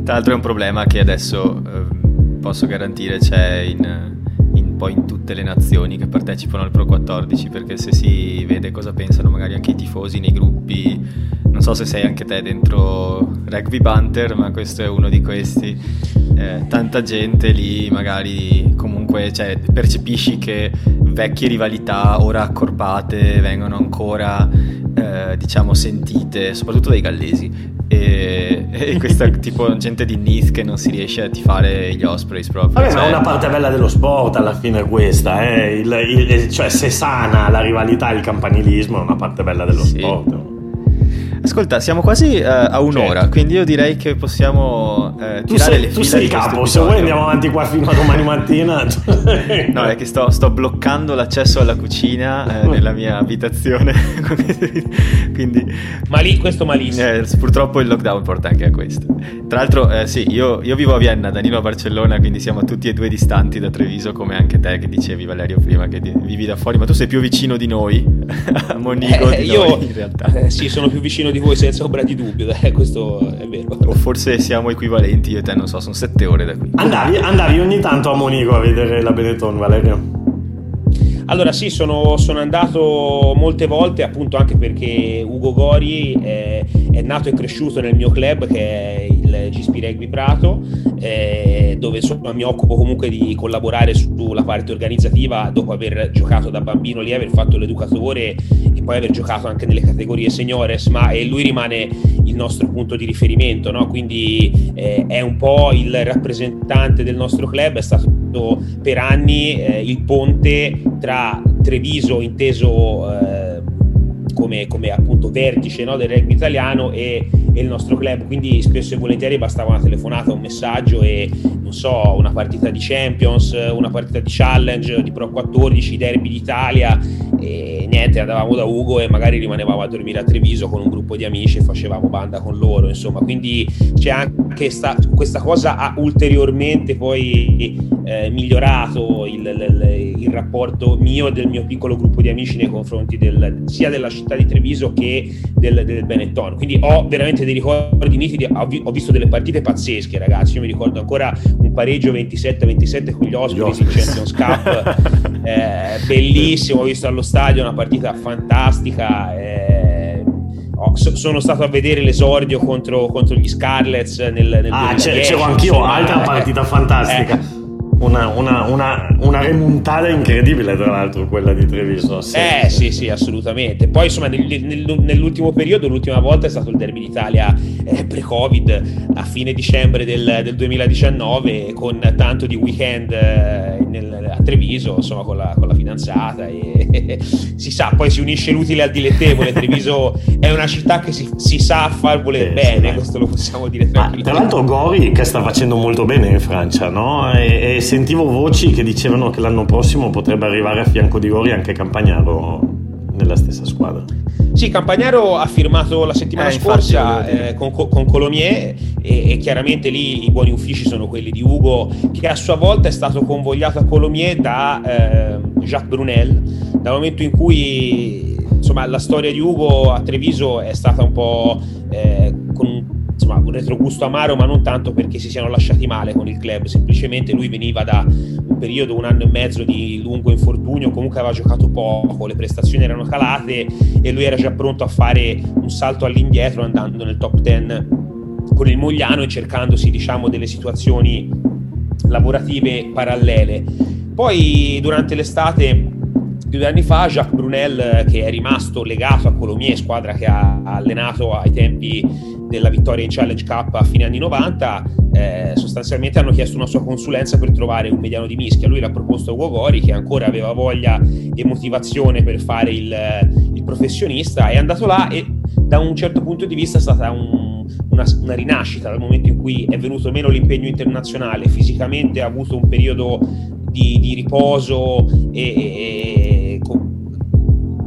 Tra l'altro è un problema che adesso eh, posso garantire c'è in, in, poi in tutte le nazioni che partecipano al Pro 14 perché se si vede cosa pensano magari anche i tifosi nei gruppi, non so se sei anche te dentro Rugby Banter ma questo è uno di questi, eh, tanta gente lì magari comunque cioè, percepisci che vecchie rivalità ora accorpate vengono ancora eh, diciamo sentite soprattutto dai gallesi e e questa tipo gente di Nice che non si riesce a tifare gli Ospreys proprio. Vabbè, cioè... ma è una parte bella dello sport alla fine questa, eh? il, il, cioè se sana la rivalità e il campanilismo è una parte bella dello sì. sport. Ascolta, siamo quasi uh, a un'ora, certo. quindi io direi che possiamo uh, tu sei, le Tu sei capo, se vuoi andiamo avanti qua fino a domani mattina. no, è che sto, sto bloccando l'accesso alla cucina eh, nella mia abitazione. quindi, Ma lì, questo malissimo. Eh, purtroppo il lockdown porta anche a questo. Tra l'altro, eh, sì, io, io, vivo a Vienna, Danilo a Barcellona, quindi siamo tutti e due distanti da Treviso, come anche te che dicevi Valerio prima che vivi da fuori, ma tu sei più vicino di noi, a Monigo eh, io, noi, in realtà. Eh, sì, sono più vicino di voi senza ombra di dubbio, eh, questo è vero. O forse siamo equivalenti, io e te non so, sono sette ore da qui. Andavi, andavi ogni tanto a Monico a vedere la Benetton, Valerio? Allora sì, sono, sono, andato molte volte appunto anche perché Ugo Gori è, è, nato e cresciuto nel mio club che è il GSP Rugby Prato, eh, dove insomma mi occupo comunque di collaborare sulla parte organizzativa dopo aver giocato da bambino lì, aver fatto l'educatore e poi aver giocato anche nelle categorie seniores, ma eh, lui rimane il nostro punto di riferimento, no? quindi eh, è un po' il rappresentante del nostro club, è stato per anni eh, il ponte tra Treviso inteso eh, come, come, appunto vertice no, del rugby italiano e, e, il nostro club. Quindi spesso e volentieri bastava una telefonata un messaggio e non so una partita di Champions una partita di Challenge di Pro 14 derby d'Italia e niente andavamo da Ugo e magari rimanevamo a dormire a Treviso con un gruppo di amici e facevamo banda con loro insomma quindi c'è anche sta, questa cosa ha ulteriormente poi eh, migliorato il, il, il, rapporto mio e del mio piccolo gruppo di amici nei confronti del, sia della città di Treviso che del, del Benetton. Quindi ho veramente dei ricordi nitidi, ho, ho, visto delle partite pazzesche, ragazzi. Io mi ricordo ancora un pareggio 27-27 con gli ospiti in Champions Cup, eh, bellissimo. Ho visto allo stadio una partita fantastica. Eh, sono stato a vedere l'esordio contro, contro gli Scarlets nel, nel ah, 2010, c'ero anch'io, altra partita fantastica. Una, una, una, una, remontata incredibile, tra l'altro, quella di Treviso. Sì. Eh sì, sì, assolutamente. Poi, insomma, nel, nel, nell'ultimo periodo, l'ultima volta è stato il Derby d'Italia eh, pre-Covid a fine dicembre del, del 2019, con tanto di weekend eh, nel, a Treviso, insomma, con la, con la fidanzata. E, si sa, poi si unisce l'utile al dilettevole. Treviso è una città che si, si sa far voler eh, bene, sì, questo lo possiamo dire tranquillamente. Tra l'altro, Gori che sta facendo molto bene in Francia, no? E, e sentivo voci che dicevano che l'anno prossimo potrebbe arrivare a fianco di Gori anche Campagnaro nella stessa squadra. Sì, Campagnaro ha firmato la settimana eh, scorsa eh, con, con, Colomier e, e, chiaramente lì i buoni uffici sono quelli di Ugo che a sua volta è stato convogliato a Colomier da eh, Jacques Brunel dal momento in cui insomma, la storia di Ugo a Treviso è stata un po' eh, con insomma, un retrogusto amaro, ma non tanto perché si siano lasciati male con il club, semplicemente lui veniva da un periodo, un anno e mezzo di lungo infortunio, comunque aveva giocato poco, le prestazioni erano calate e lui era già pronto a fare un salto all'indietro andando nel top 10 con il Mogliano e cercandosi diciamo delle situazioni lavorative parallele. Poi durante l'estate più di anni fa Jacques Brunel che è rimasto legato a Colomier, squadra che ha allenato ai tempi della vittoria in Challenge Cup a fine anni 90, eh, sostanzialmente hanno chiesto una sua consulenza per trovare un mediano di mischia. Lui l'ha proposto a Ugo Gori che ancora aveva voglia e motivazione per fare il, il professionista, è andato là e da un certo punto di vista è stata un, una, una, rinascita dal momento in cui è venuto meno l'impegno internazionale, fisicamente ha avuto un periodo di, di riposo e, e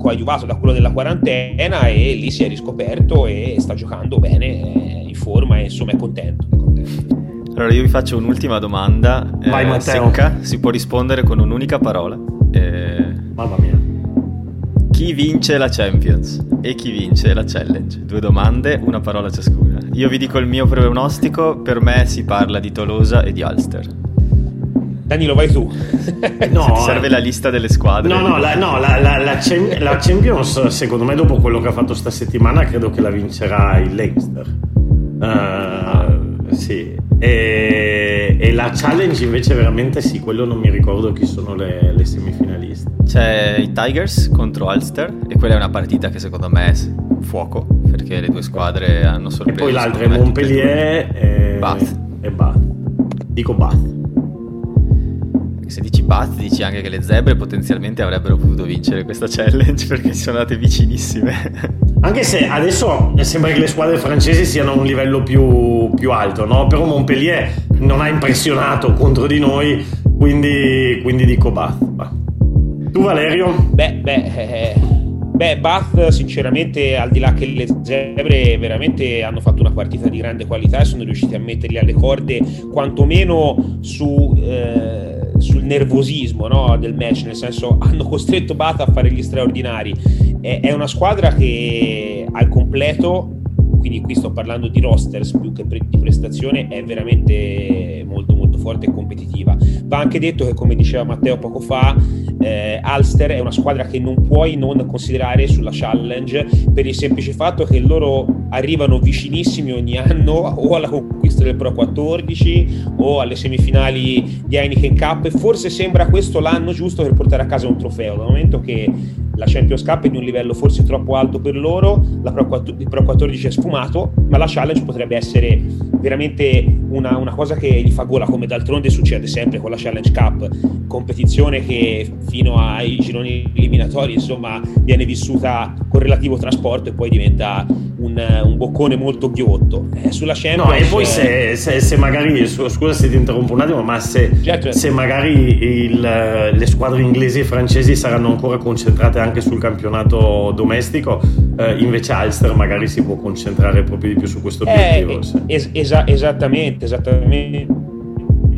coadiuvato da quello della quarantena e lì si è riscoperto e sta giocando bene, in forma e insomma è contento. È contento. Allora io vi faccio un'ultima domanda. Vai, eh, secca, si può rispondere con un'unica parola. Eh, Mamma mia. Chi vince la Champions e chi vince la Challenge? Due domande, una parola ciascuna. Io vi dico il mio pronostico, per me si parla di Tolosa e di Ulster. Danilo, vai tu. No, ti serve la lista delle squadre. No, no, la, no la, la, la, Champions, secondo me, dopo quello che ha fatto sta settimana, credo che la vincerà il Leinster. Uh, sì. E, e, la Challenge invece veramente sì, quello non mi ricordo chi sono le, le semifinaliste. C'è i Tigers contro Ulster e quella è una partita che secondo me è fuoco perché le due squadre hanno sorpreso. E poi l'altra è Montpellier e Bath. E Bath. Dico Bath. Bath dici anche che le zebre potenzialmente avrebbero potuto vincere questa challenge perché si sono andate vicinissime. Anche se adesso sembra che le squadre francesi siano a un livello più, più alto, no? Però Montpellier non ha impressionato contro di noi, quindi, quindi dico Bath. Tu Valerio? Beh, beh, eh, beh, Bath sinceramente al di là che le zebre veramente hanno fatto una partita di grande qualità e sono riusciti a metterli alle corde quantomeno su... Eh, nervosismo no, del match, nel senso hanno costretto Bata a fare gli straordinari. È, è una squadra che al completo, quindi qui sto parlando di rosters più che di prestazione, è veramente molto molto forte e competitiva. Va anche detto che come diceva Matteo poco fa, eh, Alster è una squadra che non puoi non considerare sulla challenge per il semplice fatto che loro arrivano vicinissimi ogni anno o alla conquista del Pro 14 o alle semifinali di Heineken Cup e forse sembra questo l'anno giusto per portare a casa un trofeo dal momento che la Champions Cup è di un livello forse troppo alto per loro, la Pro, il Pro 14 è sfumato, ma la challenge potrebbe essere veramente una, una, cosa che gli fa gola, come d'altronde succede sempre con la Challenge Cup, competizione che fino ai gironi eliminatori insomma viene vissuta con relativo trasporto e poi diventa un, un boccone molto ghiotto. Eh, sulla Champions... No, e poi se, se, se magari, scusa se ti interrompo un attimo, ma se, certo. se magari il, le squadre inglesi e francesi saranno ancora concentrate anche sul campionato domestico, eh, invece Alster magari si può concentrare proprio di più su questo obiettivo. Eh, es- es- esattamente, esattamente.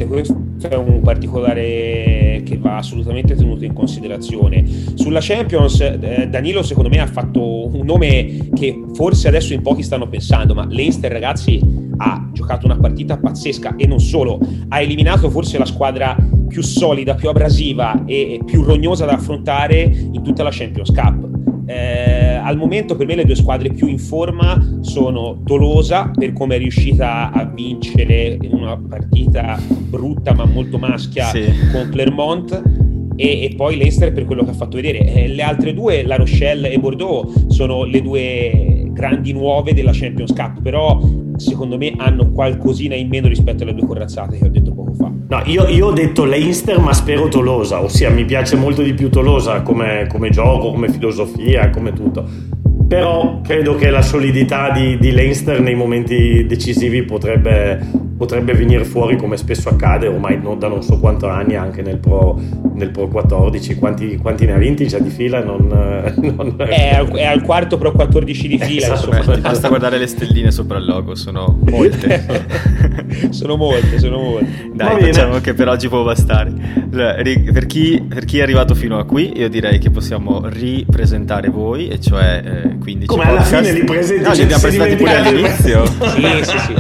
Questo è un particolare che va assolutamente tenuto in considerazione. Sulla Champions, eh, Danilo secondo me ha fatto un nome che forse adesso in pochi stanno pensando, ma Leinster ragazzi ha giocato una partita pazzesca e non solo, ha eliminato forse la squadra più solida, più abrasiva e più rognosa da affrontare in tutta la Champions Cup. Eh, al momento per me le due squadre più in forma sono Tolosa per come è riuscita a vincere in una partita brutta ma molto maschia sì. con Clermont e, e, poi Leicester per quello che ha fatto vedere. Eh, le altre due, La Rochelle e Bordeaux, sono le due grandi nuove della Champions Cup, però secondo me hanno qualcosina in meno rispetto alle due corazzate che ho detto poco fa. No, io, io ho detto Leinster ma spero Tolosa, ossia mi piace molto di più Tolosa come, come gioco, come filosofia, come tutto però credo che la solidità di, di Leinster nei momenti decisivi potrebbe, potrebbe, venire fuori come spesso accade ormai non, da non so quanti anni anche nel Pro, nel Pro 14 quanti, quanti, ne ha vinti già di fila non, non... È, al, è, al, quarto Pro 14 di fila esatto. Beh, basta guardare le stelline sopra il logo sono molte sono molte sono molte dai diciamo che per oggi può bastare per chi, per chi, è arrivato fino a qui io direi che possiamo ripresentare voi e cioè eh, 15 Come podcast. alla fine li presenti? No, li abbiamo presentati pure all'inizio. sì, sì, sì.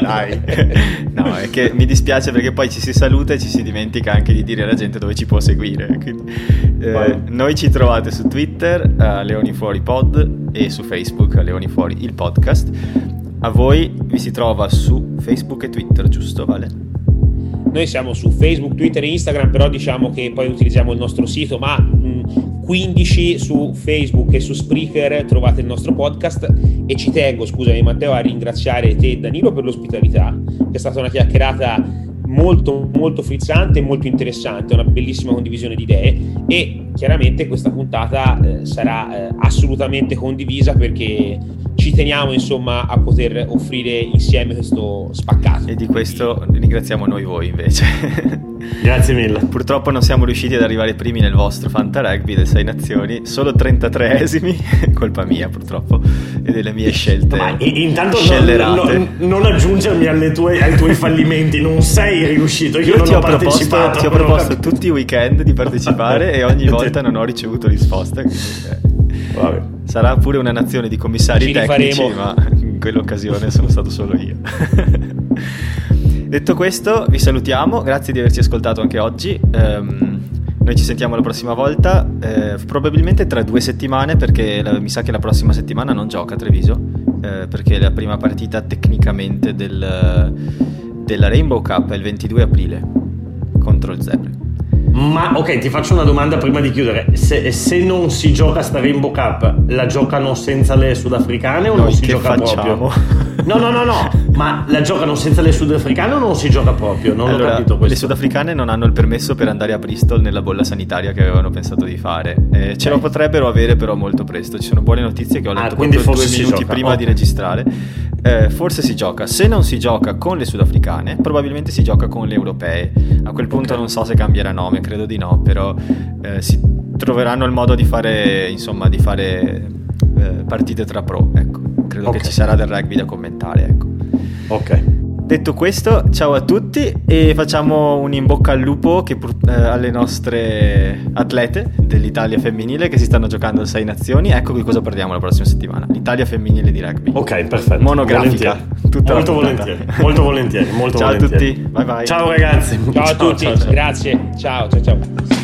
Dai. No, è che mi dispiace perché poi ci si saluta e ci si dimentica anche di dire alla gente dove ci può seguire. Quindi, eh, noi ci trovate su Twitter a Leoni Fuori Pod e su Facebook a Leoni Fuori il podcast. A voi vi si trova su Facebook e Twitter, giusto Vale? Noi siamo su Facebook, Twitter e Instagram, però diciamo che poi utilizziamo il nostro sito, ma mh, 15 su Facebook e su Spreaker trovate il nostro podcast e ci tengo, scusami Matteo, a ringraziare te e Danilo per l'ospitalità, che è stata una chiacchierata molto molto frizzante e molto interessante, una bellissima condivisione di idee e chiaramente questa puntata eh, sarà eh, assolutamente condivisa perché ci teniamo insomma a poter offrire insieme questo spaccato. E di questo ringraziamo noi voi invece. Grazie mille. Purtroppo non siamo riusciti ad arrivare primi nel vostro Fanta Rugby del 6 Nazioni, solo 33esimi, colpa mia purtroppo, e delle mie scelte. Ma intanto non, non, non, aggiungermi tue, ai tuoi fallimenti, non sei riuscito. Io, Io ti ho, proposto, ti ho proposto tutti i weekend di partecipare e ogni volta non ho ricevuto risposta. Quindi, eh, sarà pure una nazione di commissari Ci tecnici, rifaremo. ma in quell'occasione sono stato solo io. Detto questo, vi salutiamo, grazie di averci ascoltato anche oggi. Um, noi ci sentiamo la prossima volta, eh, probabilmente tra due settimane, perché la, mi sa che la prossima settimana non gioca Treviso, eh, perché la prima partita tecnicamente del, della Rainbow Cup è il 22 aprile contro il Zebre. Ma ok, ti faccio una domanda prima di chiudere. Se, se, non si gioca sta Rainbow Cup, la giocano senza le sudafricane o Noi non si gioca facciamo? proprio? No, no, no, no, ma la giocano senza le sudafricane o non si gioca proprio? Non allora, ho capito questo. Le sudafricane non hanno il permesso per andare a Bristol nella bolla sanitaria che avevano pensato di fare. Eh, ce lo potrebbero avere però molto presto. Ci sono buone notizie che ho Ah, letto quindi proprio due forse si minuti gioca, prima ok. di registrare. Eh, forse si gioca. Se non si gioca con le sudafricane, probabilmente si gioca con le europee. A quel punto Ok. non so se cambierà nome, credo di no, però eh, si troveranno il modo di fare, insomma, di fare eh, partite tra pro. Ecco. Credo Ok. che ci sarà del rugby da commentare, ecco. Ok. Detto questo, ciao a tutti e facciamo un in bocca al lupo che pur- eh, alle nostre atlete dell'Italia femminile che si stanno giocando a sei nazioni. Ecco di cosa parliamo la prossima settimana. L'Italia femminile di rugby. Ok, perfetto. Monografica. Molto volentieri. Molto volentieri. Molto Ciao a volentieri. tutti, bye bye. Ciao ragazzi. Ciao a tutti, grazie. Ciao, ciao, ciao.